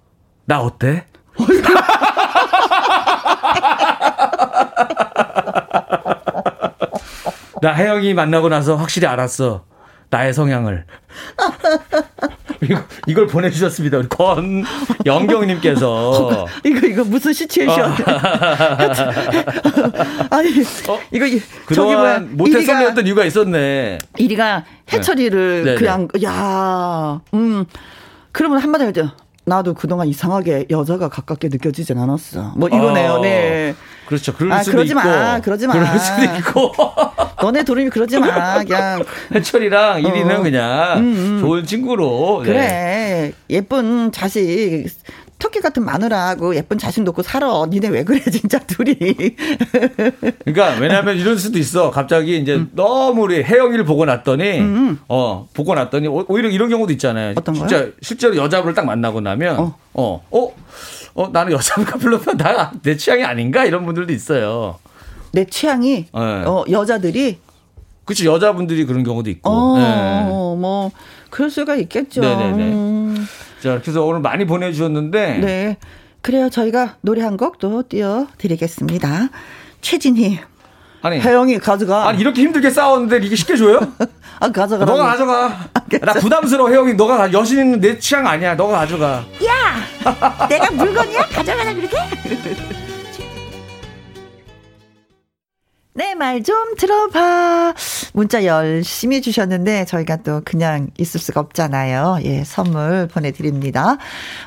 나 어때? 나 혜영이 만나고 나서 확실히 알았어. 나의 성향을. 이걸 보내주셨습니다. 우리 권 영경님께서. 이거, 이거 무슨 시츄에이션. 어. 아니, 어? 이거, 저기 뭐야. 못했었던 이유가 있었네. 이리가 해철이를 네. 그냥, 야 음. 그러면 한마디 하죠. 나도 그동안 이상하게 여자가 가깝게 느껴지진 않았어. 뭐 이거네요. 어, 네. 그렇죠. 그럴 아, 수도 그러지 있고. 마. 그러지 마. 그럴 수도 있고. 너네 둘이 그러지 마. 그냥 해철이랑 이리는 어. 그냥 음, 음. 좋은 친구로. 네. 그래. 예쁜 자식 토끼 같은 마누라하고 예쁜 자식 놓고 살아. 니네 왜 그래 진짜 둘이. 그러니까 왜냐하면 이럴 수도 있어. 갑자기 이제 음. 너무 우리 혜영이를 보고 났더니 음, 음. 어 보고 났더니 오히려 이런 경우도 있잖아요. 어떤 진짜 거요? 실제로 여자분을 딱 만나고 나면 어 어. 어? 어 나는 여자분과 별로 다 내 취향이 아닌가 이런 분들도 있어요. 내 취향이 네. 어 여자들이 그렇지 여자분들이 그런 경우도 있고. 어, 네. 뭐 그럴 수가 있겠죠. 네네네. 음. 자, 그래서 오늘 많이 보내주셨는데. 네. 그래요. 저희가 노래 한 곡 또 띄워드리겠습니다. 최진희. 아니. 혜영이 가져가. 아니, 이렇게 힘들게 싸웠는데 이게 쉽게 줘요? 아, 가져가. 너가 가져가. 나 부담스러워, 혜영이. 너가 여신 있는 내 취향 아니야. 너가 가져가. 야! 내가 물건이야? 가져가라, 그렇게? 내 말 좀 들어봐. 문자 열심히 주셨는데 저희가 또 그냥 있을 수가 없잖아요. 예, 선물 보내드립니다.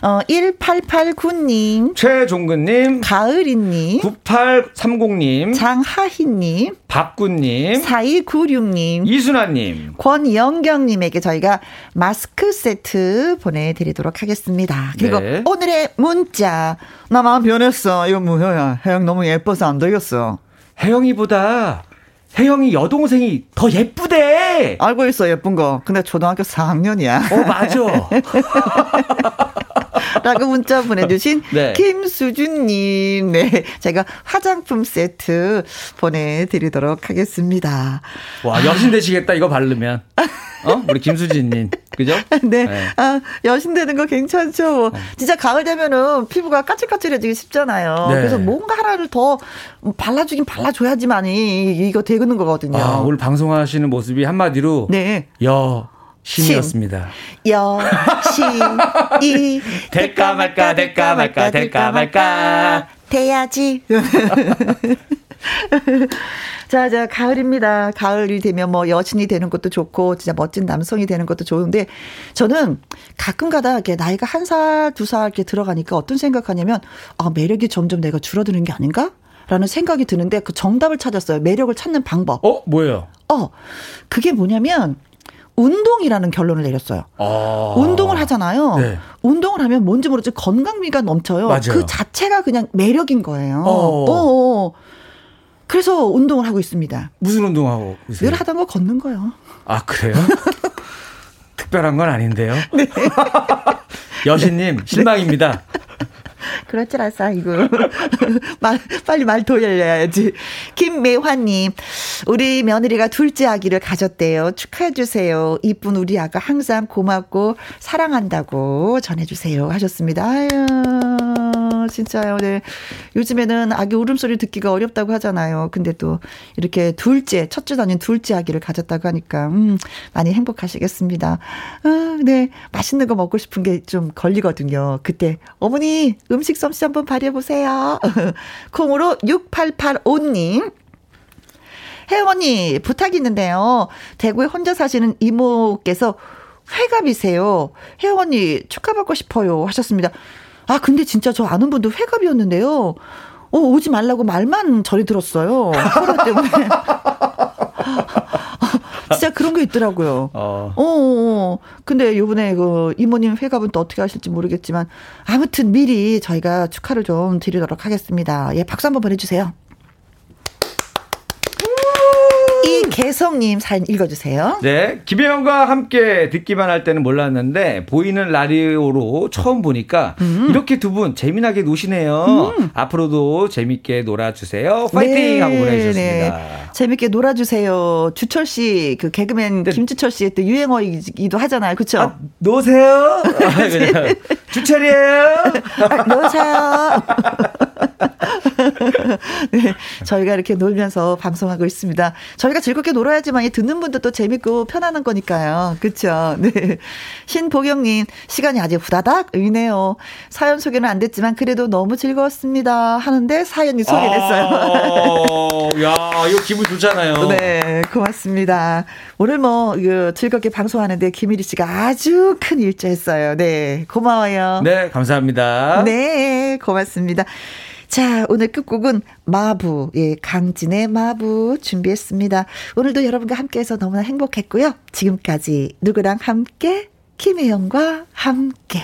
어, 1889님. 최종근님. 가을이님. 9830님. 장하희님. 박구님. 4296님. 이순아님. 권영경님에게 저희가 마스크 세트 보내드리도록 하겠습니다. 그리고 네. 오늘의 문자. 나 마음 변했어. 이거 뭐야. 혜영 너무 예뻐서 안 되겠어. 혜영이보다 혜영이 여동생이 더 예쁘대. 알고 있어 예쁜 거. 근데 초등학교 4학년이야. 어 맞아. 라고 문자 보내주신 네. 김수준님. 네. 제가 화장품 세트 보내드리도록 하겠습니다. 와, 여신 되시겠다, 이거 바르면. 어? 우리 김수진님. 그죠? 네. 네. 아, 여신 되는 거 괜찮죠. 네. 진짜 가을 되면은 피부가 까칠까칠해지기 쉽잖아요. 네. 그래서 뭔가 하나를 더 발라주긴 발라줘야지만이 이거 되는 거거든요. 아, 오늘 방송하시는 모습이 한마디로. 네. 여. 신이었습니다. 여신이 될까 말까 될까 말까 될까 말까 돼야지. 자, 자, 가을입니다. 가을이 되면 뭐 여신이 되는 것도 좋고, 진짜 멋진 남성이 되는 것도 좋은데, 저는 가끔 가다 이렇게 나이가 한 살, 두 살 이렇게 들어가니까 어떤 생각하냐면, 아, 매력이 점점 내가 줄어드는 게 아닌가? 라는 생각이 드는데 그 정답을 찾았어요. 매력을 찾는 방법. 어, 뭐예요? 어, 그게 뭐냐면, 운동이라는 결론을 내렸어요. 아. 운동을 하잖아요. 네. 운동을 하면 뭔지 모르지 건강미가 넘쳐요. 맞아요. 그 자체가 그냥 매력인 거예요. 어. 어. 그래서 운동을 하고 있습니다. 무슨 운동하고 있어요? 늘 하던 거 걷는 거요. 아 그래요? 특별한 건 아닌데요. 네. 여신님 실망입니다. 네. 그럴 줄 알았어, 이거. 말, 빨리 말 돌려야지. 김매화님, 우리 며느리가 둘째 아기를 가졌대요. 축하해 주세요. 이쁜 우리 아가 항상 고맙고 사랑한다고 전해주세요. 하셨습니다. 아유, 진짜요. 네. 요즘에는 아기 울음소리 듣기가 어렵다고 하잖아요. 근데 또 이렇게 둘째, 첫 주 다닌 둘째 아기를 가졌다고 하니까, 음, 많이 행복하시겠습니다. 아, 네. 맛있는 거 먹고 싶은 게 좀 걸리거든요. 그때, 어머니, 음식 솜씨 한번 발휘해보세요. 콩으로 6885님. 혜원이 부탁이 있는데요. 대구에 혼자 사시는 이모께서 회갑이세요. 혜원이 축하받고 싶어요. 하셨습니다. 아, 근데 진짜 저 아는 분도 회갑이었는데요. 어, 오지 말라고 말만 저리 들었어요. 코로 때문에. 진짜 그런 게 있더라고요. 어. 어, 어, 어. 근데 요번에 그 이모님 회갑은 또 어떻게 하실지 모르겠지만 아무튼 미리 저희가 축하를 좀 드리도록 하겠습니다. 예, 박수 한번 보내주세요. 개성님 사연 읽어주세요. 네. 김혜영과 함께 듣기만 할 때는 몰랐는데, 보이는 라디오로 처음 보니까, 음. 이렇게 두 분 재미나게 노시네요. 음. 앞으로도 재밌게 놀아주세요. 파이팅! 네, 하고 보내주셨습니다. 네. 재밌게 놀아주세요. 주철 씨, 그 개그맨 네. 김주철 씨의 또 유행어이기도 하잖아요. 그쵸? 아, 노세요? 주철이에요? 아, 노세요? 네, 저희가 이렇게 놀면서 방송하고 있습니다. 저희가 즐겁게 놀아야지만 듣는 분도 또 재밌고 편안한 거니까요. 그렇죠. 네. 신보경님 시간이 아직 후다닥 의네요. 사연 소개는 안 됐지만 그래도 너무 즐거웠습니다. 하는데 사연이 소개됐어요. 아, 야, 이거 기분 좋잖아요. 네, 고맙습니다. 오늘 뭐 그, 즐겁게 방송하는데 김일희 씨가 아주 큰 일조했어요. 네, 고마워요. 네, 감사합니다. 네, 고맙습니다. 자, 오늘 끝곡은 마부, 예, 강진의 마부 준비했습니다. 오늘도 여러분과 함께해서 너무나 행복했고요. 지금까지 누구랑 함께? 김혜영과 함께.